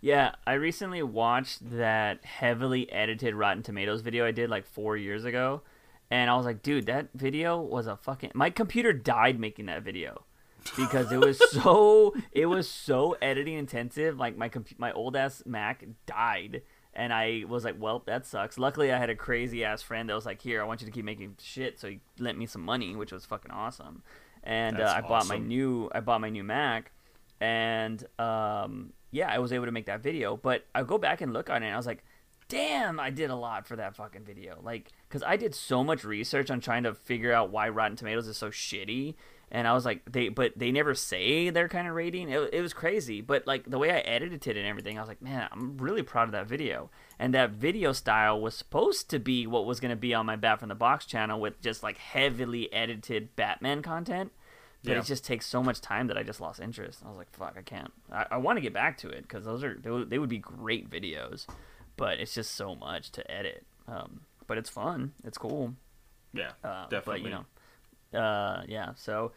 yeah, I recently watched that heavily edited Rotten Tomatoes video I did like four years ago, and I was like, dude, that video was a fucking. My computer died making that video. because it was so it was so editing intensive. Like my compu- my old ass Mac died, and I was like, "Well, that sucks." Luckily, I had a crazy ass friend that was like, "Here, I want you to keep making shit," so he lent me some money, which was fucking awesome. And uh, I bought my new I bought my new Mac, and um, yeah, I was able to make that video. But I go back and look on it, and I was like, damn, I did a lot for that fucking video. Like, because I did so much research on trying to figure out why Rotten Tomatoes is so shitty. And I was like, they, but they never say their kind of rating. It, it was crazy. But like the way I edited it and everything, I was like, man, I'm really proud of that video. And that video style was supposed to be what was going to be on my Bat from the Box channel with just like heavily edited Batman content. But Yeah. it just takes so much time that I just lost interest. I was like, fuck, I can't. I, I want to get back to it because those are they would, they would be great videos, but it's just so much to edit. Um, but it's fun. It's cool. Yeah, Uh, definitely. But you know, uh, yeah. So,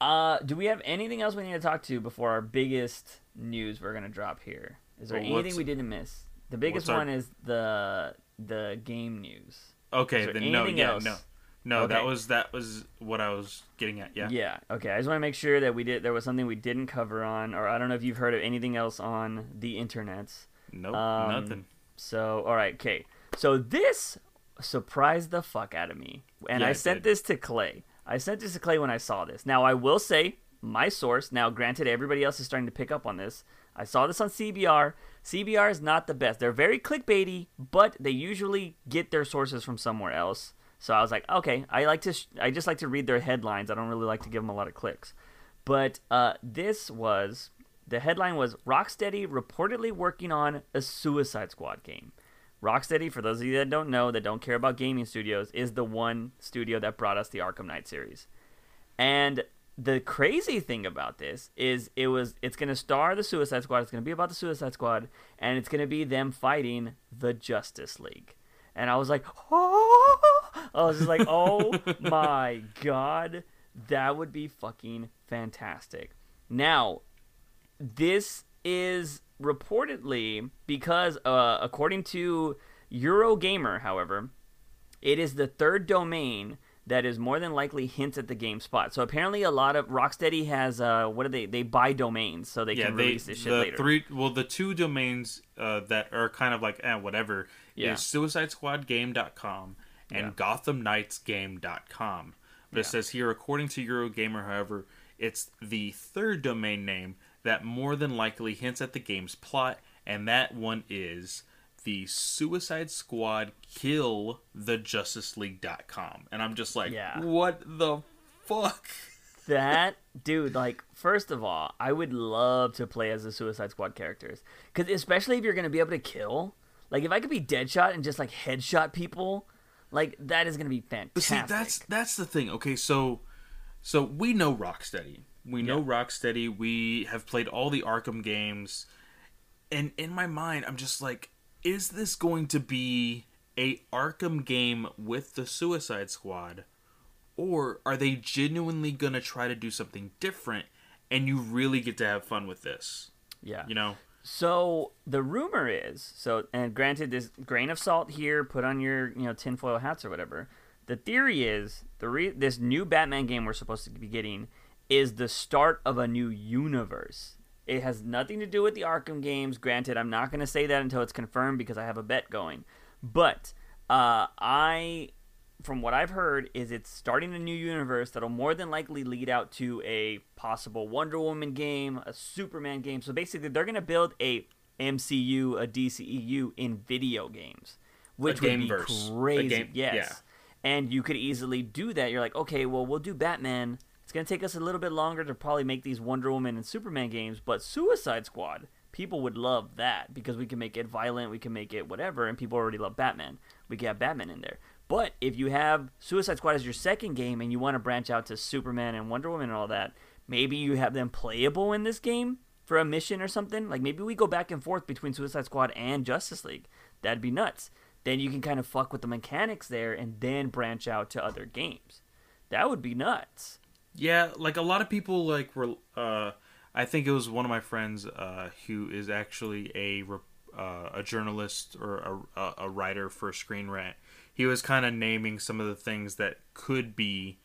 uh, do we have anything else we need to talk to before our biggest news we're gonna drop here? Is there Well, anything we didn't miss? The biggest what's our- one is the the game news. okay, then no, yeah, else? no, no. That was that was what I was getting at. Yeah. Yeah. Okay. I just want to make sure that we did. There was something we didn't cover on, or I don't know if you've heard of anything else on the internet. Nope, Um, nothing. So, all right, okay. So this surprised the fuck out of me, and Yeah, I sent did. this to Clay. I sent this to Clay when I saw this. Now, I will say my source. Now, granted, everybody else is starting to pick up on this. I saw this on CBR. CBR is not the best. They're very clickbaity, but they usually get their sources from somewhere else. So I was like, okay, I like to. Sh- I just like to read their headlines. I don't really like to give them a lot of clicks. But uh, this was the headline was Rocksteady reportedly working on a Suicide Squad game. Rocksteady, for those of you that don't know, that don't care about gaming studios, is the one studio that brought us the Arkham Knight series. And the crazy thing about this is it was it's going to star the Suicide Squad. It's going to be about the Suicide Squad, and it's going to be them fighting the Justice League. And I was like, oh! I was just like, oh my god, that would be fucking fantastic. Now, this is reportedly because, uh, according to Eurogamer, however, it is the third domain that is more than likely hints at the game spot. So apparently, a lot of Rocksteady has uh, what do they? They buy domains so they yeah, can they release this shit the later. three well the two domains uh, that are kind of like eh, whatever Yeah. is suicidesquadgame.com and Yeah. gothamknightsgame.com. But Yeah. it says here according to Eurogamer however it's the third domain name that more than likely hints at the game's plot and that one is the Suicide Squad kill the Justice League.com. And I'm just like Yeah. what the fuck? that dude like first of all i would love to play as the suicide squad characters because especially if you're gonna be able to kill like if i could be deadshot and just like headshot people like that is gonna be But fantastic see, that's that's the thing. Okay, so so we know Rocksteady. We know Rocksteady. We have played all the Arkham games, and in my mind, I'm just like, is this going to be a Arkham game with the Suicide Squad, or are they genuinely gonna try to do something different, and you really get to have fun with this? yeah You know? So the rumor is so, and granted, this grain of salt here. Put on your you know tinfoil hats or whatever. The theory is the re- this new Batman game we're supposed to be getting is the start of a new universe. It has nothing to do with the Arkham games. Granted, I'm not going to say that until it's confirmed because I have a bet going. But uh, I, from what I've heard, is it's starting a new universe that'll more than likely lead out to a possible Wonder Woman game, a Superman game. So basically, they're going to build a MCU, a DCEU in video games, which would be. Crazy. game- yes, yeah. and you could easily do that. You're like, okay, well, we'll do Batman. Going to take us a little bit longer to probably make these Wonder Woman and Superman games, but Suicide Squad, people would love that because we can make it violent, we can make it whatever, and people already love Batman. We can have Batman in there. But if you have Suicide Squad as your second game and you want to branch out to Superman and Wonder Woman and all that, maybe you have them playable in this game for a mission or something. Like maybe we go back and forth between Suicide Squad and Justice League. That'd be nuts. Then you can kind of fuck with the mechanics there and then branch out to other games. That would be nuts. Yeah, like a lot of people like were. Uh, I think it was one of my friends uh, who is actually a uh, a journalist or a, a, a writer for Screen Rant. He was kind of naming some of the things that could be,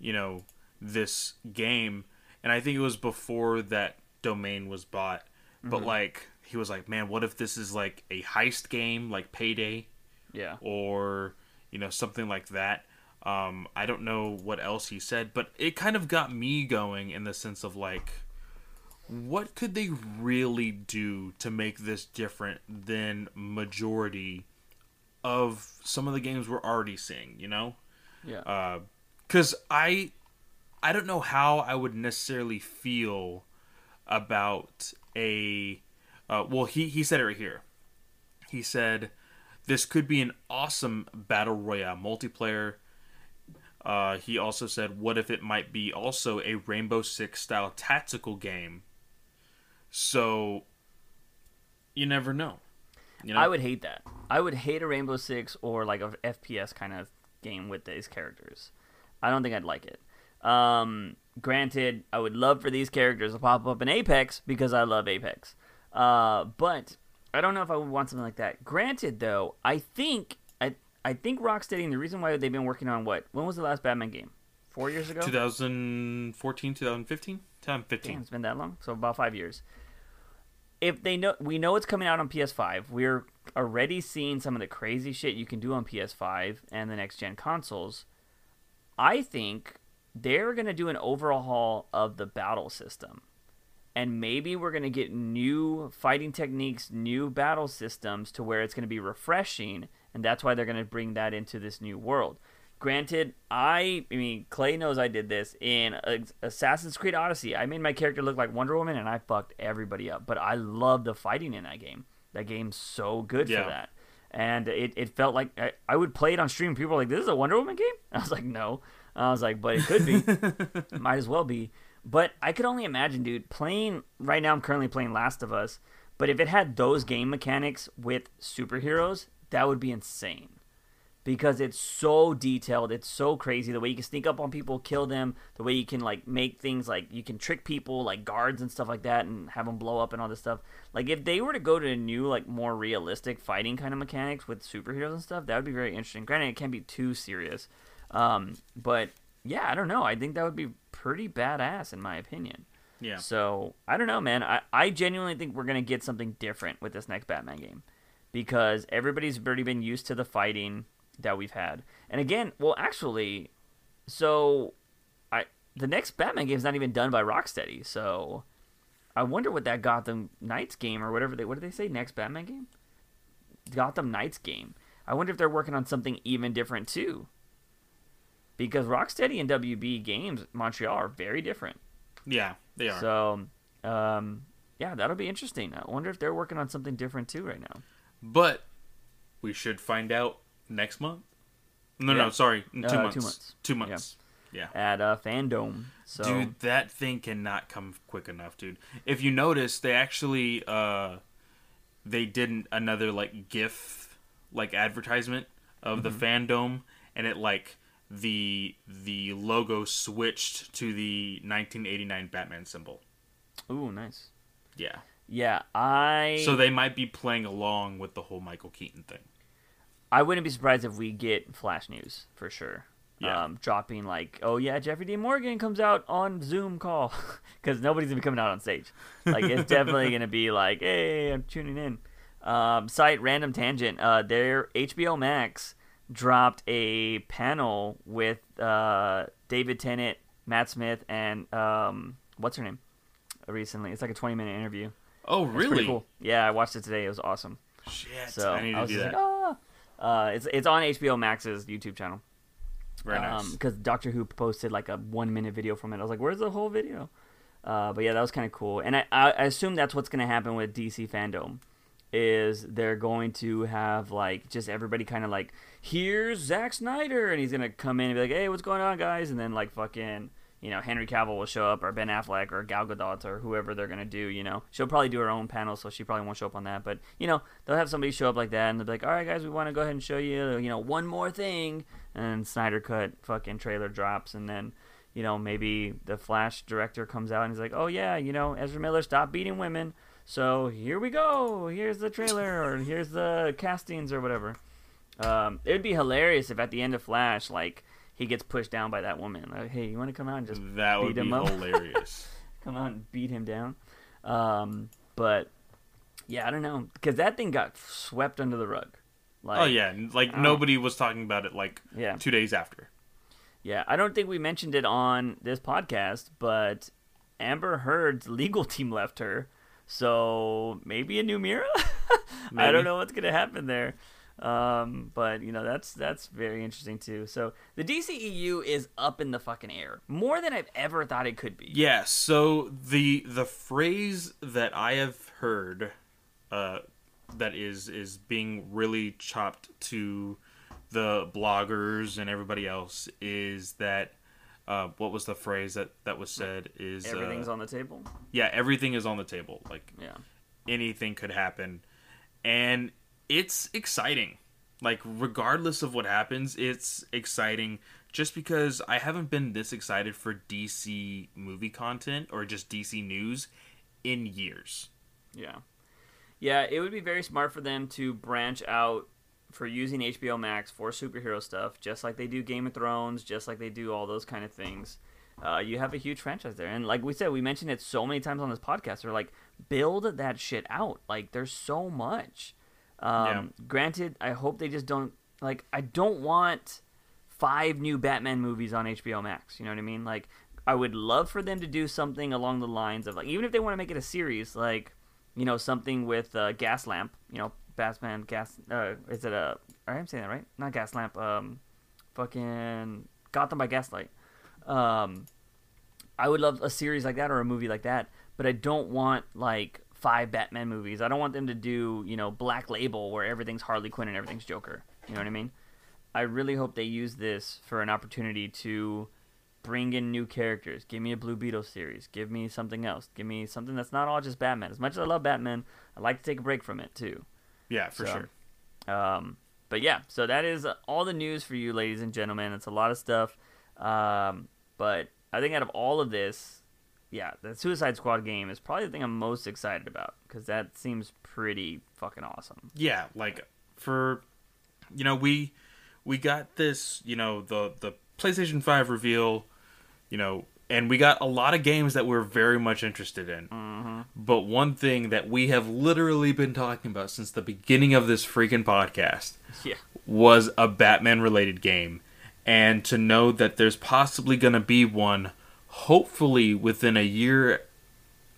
you know, this game, and I think it was before that domain was bought. But like, he was like, "Man, what if this is like a heist game, like Payday?" Yeah. or you know something like that. Um, I don't know what else he said, but it kind of got me going in the sense of like, what could they really do to make this different than majority of some of the games we're already seeing. You know, Yeah. because I I don't know how I would necessarily feel about a uh, well he he said it right here. He said this could be an awesome battle royale multiplayer. Uh, he also said, "What if it might be also a Rainbow Six style tactical game?" So you never know. You know, I would hate that. I would hate a Rainbow Six or like a FPS kind of game with these characters. I don't think I'd like it. Um, granted, I would love for these characters to pop up in Apex because I love Apex. Uh, but I don't know if I would want something like that. Granted, though, I think I think Rocksteady and the reason why they've been working on what? When was the last Batman game? Four years ago. 2014, 2015, 2015. Damn, it's been that long. So about five years. If they know, we know it's coming out on PS5. We're already seeing some of the crazy shit you can do on PS5 and the next gen consoles. I think they're gonna do an overhaul of the battle system, and maybe we're gonna get new fighting techniques, new battle systems to where it's gonna be refreshing, and that's why they're gonna bring that into this new world. Granted, I, I mean, Clay knows I did this in Assassin's Creed Odyssey. I made my character look like Wonder Woman, and I fucked everybody up. But I love the fighting in that game. That game's so good Yeah. for that. And it, it felt like I, I would play it on stream. People were like, "This is a Wonder Woman game." I was like, "No." I was like, "But it could be. Might as well be." But I could only imagine, dude, playing right now. I'm currently playing Last of Us, but if it had those game mechanics with superheroes, that would be insane because it's so detailed. It's so crazy. The way you can sneak up on people, kill them. The way you can like make things like you can trick people, like guards and stuff like that, and have them blow up and all this stuff. Like if they were to go to a new, like more realistic fighting kind of mechanics with superheroes and stuff, that would be very interesting. Granted, it can't be too serious, um, but yeah, I don't know. I think that would be pretty badass in my opinion. Yeah. So I don't know, man. I, I genuinely think we're gonna get something different with this next Batman game because everybody's already been used to the fighting that we've had. And again, well, actually, so I the next Batman game is not even done by Rocksteady. So I wonder what that Gotham Knights game or whatever they what did they say next Batman game? Gotham Knights game. I wonder if they're working on something even different too. Because Rocksteady and WB Games Montreal are very different. Yeah, they are. So, um, yeah, that'll be interesting. I wonder if they're working on something different too right now. but we should find out next month. No, Yeah. no, sorry, in two Uh, two months. months. Two months. Yeah. at uh, FanDome. So Dude, that thing cannot come quick enough, dude. If you notice, they actually uh they did an- another like GIF like advertisement of the Mm-hmm. FanDome and it like the the logo switched to the 1989 Batman symbol. ooh, nice. Yeah. Yeah, I So they might be playing along with the whole Michael Keaton thing. I wouldn't be surprised if we get Flash news for sure. Yeah. Um, dropping like, oh yeah, Jeffrey D. Morgan comes out on Zoom call because nobody's gonna be coming out on stage. Like it's definitely gonna be like, hey, I'm tuning in. Um, site random tangent. Uh, their HBO Max dropped a panel with uh, David Tennant, Matt Smith, and um, what's her name? Recently, it's like a 20 minute interview. Oh, really? cool. Yeah, I watched it today. It was awesome. Shit. So I need to was do that. like, ah. Uh, it's it's on HBO Max's YouTube channel. Very nice. Because Doctor Who posted like a one minute video from it. I was like, "Where's the whole video?" Uh, but yeah, that was kind of cool. And I, I I assume that's what's gonna happen with DC FanDome, is they're going to have like just everybody kind of like, "Here's Zack Snyder," and he's gonna come in and be like, "Hey, what's going on, guys?" And then like fucking. You know, Henry Cavill will show up, or Ben Affleck, or Gal Gadot, or whoever they're gonna do. You know, she'll probably do her own panel, so she probably won't show up on that. But you know, they'll have somebody show up like that, and they'll be like, "All right, guys, we want to go ahead and show you, you know, one more thing." And Snyder cut fucking trailer drops, and then, you know, maybe the Flash director comes out and he's like, "Oh yeah, you know, Ezra Miller stopped beating women, so here we go. Here's the trailer, or here's the castings, or whatever." Um, it would be hilarious if at the end of Flash, like he gets pushed down by that woman. Like, hey, you want to come out and just that would beat be up. hilarious. come out and beat him down. Um, but yeah, I don't know because that thing got swept under the rug. Like, oh yeah, like nobody was talking about it like yeah, two days after. yeah. I don't think we mentioned it on this podcast, but Amber Heard's legal team left her, so maybe a new Mera. I don't know what's gonna happen there. Um, but you know that's that's very interesting too. So the DCEU is up in the fucking air more than I've ever thought it could be. Yeah. So the the phrase that I have heard, uh, that is is being really chopped to the bloggers and everybody else is that. Uh, what was the phrase that that was said? Is Everything's uh, on the table. yeah, everything is on the table. Like Yeah. anything could happen and it's exciting like regardless of what happens it's exciting just because i haven't been this excited for dc movie content or just dc news in years Yeah. Yeah, it would be very smart for them to branch out for using HBO Max for superhero stuff, just like they do Game of Thrones, just like they do all those kind of things. Uh, you have a huge franchise there. And like we said, we mentioned it so many times on this podcast. They're like, build that shit out. Like, there's so much. Um, Yeah. Granted, I hope they just don't, like, I don't want five new Batman movies on HBO Max. You know what I mean? Like, I would love for them to do something along the lines of, like, even if they want to make it a series, like, you know, something with uh, Gas Lamp, you know, Batman Gas, uh, is it a, I'm saying that right? Not Gas Lamp, um, fucking Gotham by Gaslight. Um, I would love a series like that or a movie like that, but I don't want like five Batman movies. I don't want them to do, you know, Black Label where everything's Harley Quinn and everything's Joker. You know what I mean? I really hope they use this for an opportunity to bring in new characters. Give me a Blue Beetle series. Give me something else. Give me something that's not all just Batman. As much as I love Batman, I like to take a break from it too. yeah for So, sure Um, but yeah, so that is all the news for you, ladies and gentlemen. It's a lot of stuff. Um, but I think out of all of this, yeah, the Suicide Squad game is probably the thing I'm most excited about because that seems pretty fucking awesome. yeah like for you know we we got this you know the the playstation 5 reveal you know and we got a lot of games that we're very much interested in mm-hmm. but one thing that we have literally been talking about since the beginning of this freaking podcast Yeah. was a batman related game and to know that there's possibly going to be one hopefully within a year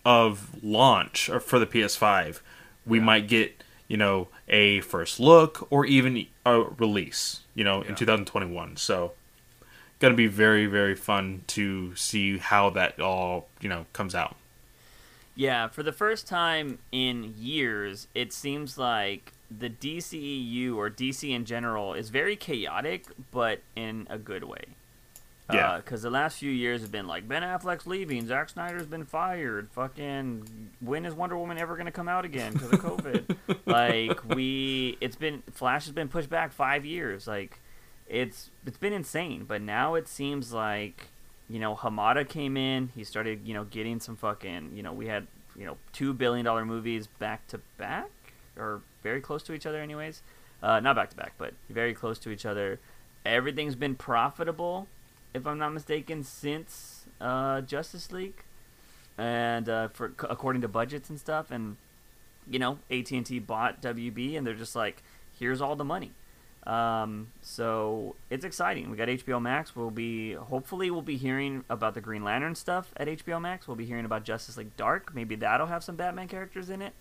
of launch for the PS5, we might get you know a first look or even a release, you know, in 2021. So, gonna be very very fun to see how that all you know comes out. Yeah, for the first time in years, it seems like the DCEU or DC in general is very chaotic, but in a good way. Yeah. Because the last few years have been like Ben Affleck's leaving, Zack Snyder's been fired, fucking when is Wonder Woman ever gonna come out again because of COVID? like we, it's been Flash has been pushed back five years. Like it's it's been insane. But now it seems like you know Hamada came in. He started you know getting some fucking you know we had you know two billion dollar movies back to back or very close to each other anyways. Uh, not back to back, but very close to each other. Everything's been profitable, if I'm not mistaken, since uh, Justice League, and uh, for according to budgets and stuff. And you know, AT and T bought WB, and they're just like, here's all the money. Um, so it's exciting. We got HBO Max. We'll be hopefully we'll be hearing about the Green Lantern stuff at HBO Max. We'll be hearing about Justice League Dark. Maybe that'll have some Batman characters in it.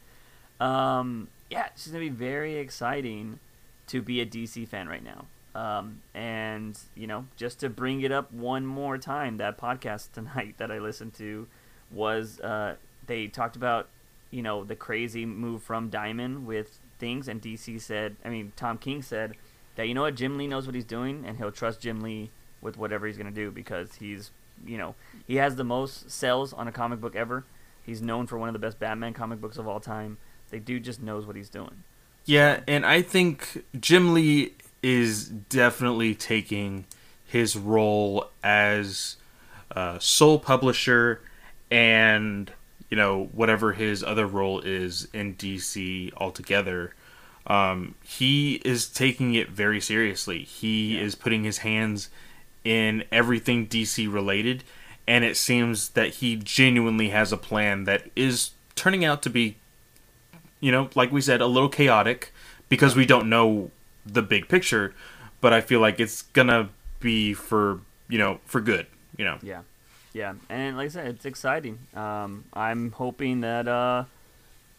Um, yeah, it's gonna be very exciting to be a DC fan right now. Um, and you know, just to bring it up one more time, that podcast tonight that I listened to was uh, they talked about you know the crazy move from Diamond with things, and DC said, I mean Tom King said that you know what Jim Lee knows what he's doing, and he'll trust Jim Lee with whatever he's gonna do because he's you know he has the most sales on a comic book ever. He's known for one of the best Batman comic books of all time. The dude just knows what he's doing. Yeah, and I think Jim Lee is definitely taking his role as uh, sole publisher and you know whatever his other role is in DC altogether. Um, he is taking it very seriously. He Yeah. is putting his hands in everything DC related, and it seems that he genuinely has a plan that is turning out to be you know, like we said, a little chaotic because we don't know the big picture, but I feel like it's gonna be for you know for good. You know, Yeah, yeah, and like I said, it's exciting. Um, I'm hoping that uh,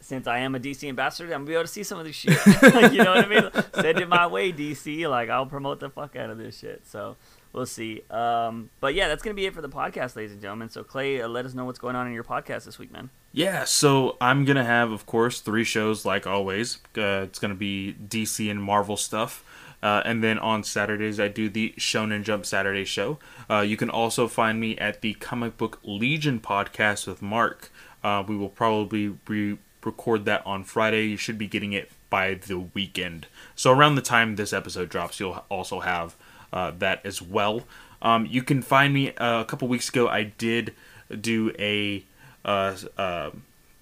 since I am a DC ambassador, I'm gonna be able to see some of this shit. you know what I mean? Send it my way, DC. Like I'll promote the fuck out of this shit. So we'll see. Um, but yeah, that's gonna be it for the podcast, ladies and gentlemen. So Clay, uh, let us know what's going on in your podcast this week, man. Yeah, so I'm gonna have, of course, three shows like always. Uh, it's gonna be DC and Marvel stuff. Uh, and then on Saturdays, I do the Shonen Jump Saturday show. Uh, you can also find me at the Comic Book Legion podcast with Mark. Uh, we will probably re- record that on Friday. You should be getting it by the weekend. So around the time this episode drops, you'll also have uh, that as well. Um, you can find me uh, a couple weeks ago. I did do a uh, uh,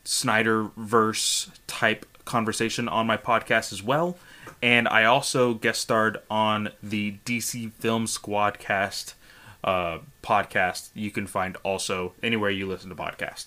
Snyder verse type conversation on my podcast as well, and I also guest starred on the DC Film Squad cast uh, podcast. You can find also anywhere you listen to podcasts.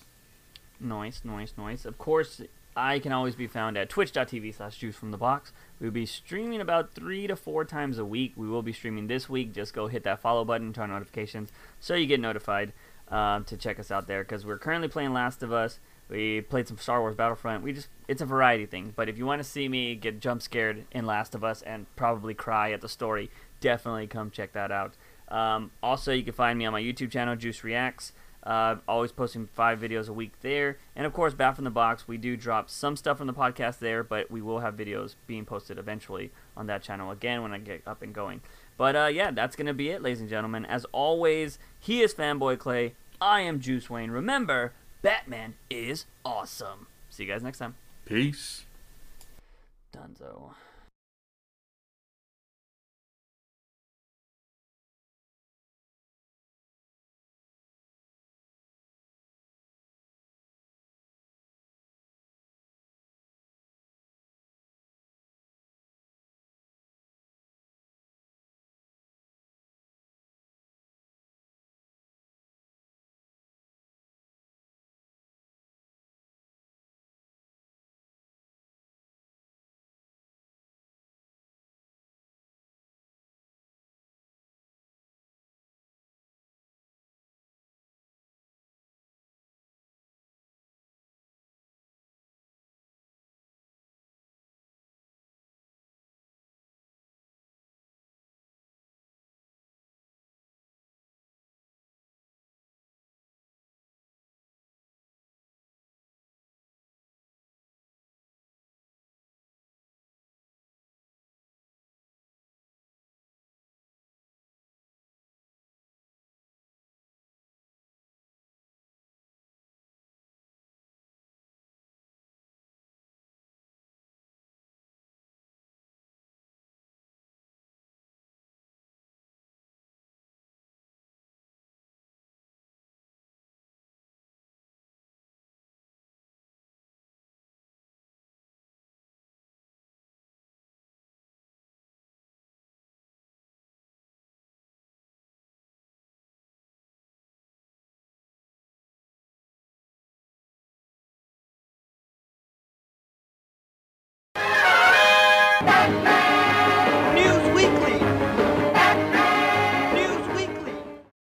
Nice, nice, nice. Of course, I can always be found at twitch.tv slash juice from the box. We'll be streaming about three to four times a week. We will be streaming this week. Just go hit that follow button, turn on notifications, so you get notified um, to check us out there. Because we're currently playing Last of Us. We played some Star Wars Battlefront. We just it's a variety thing. But if you want to see me get jump scared in Last of Us and probably cry at the story, definitely come check that out. Um, also, you can find me on my YouTube channel, Juice Reacts. Uh, always posting five videos a week there. And of course, Back from the Box, we do drop some stuff from the podcast there, but we will have videos being posted eventually on that channel again when I get up and going. But uh, yeah, that's going to be it, ladies and gentlemen. As always, he is Fanboy Clay. I am Juice Wayne. Remember, Batman is awesome. See you guys next time. Peace. Dunzo.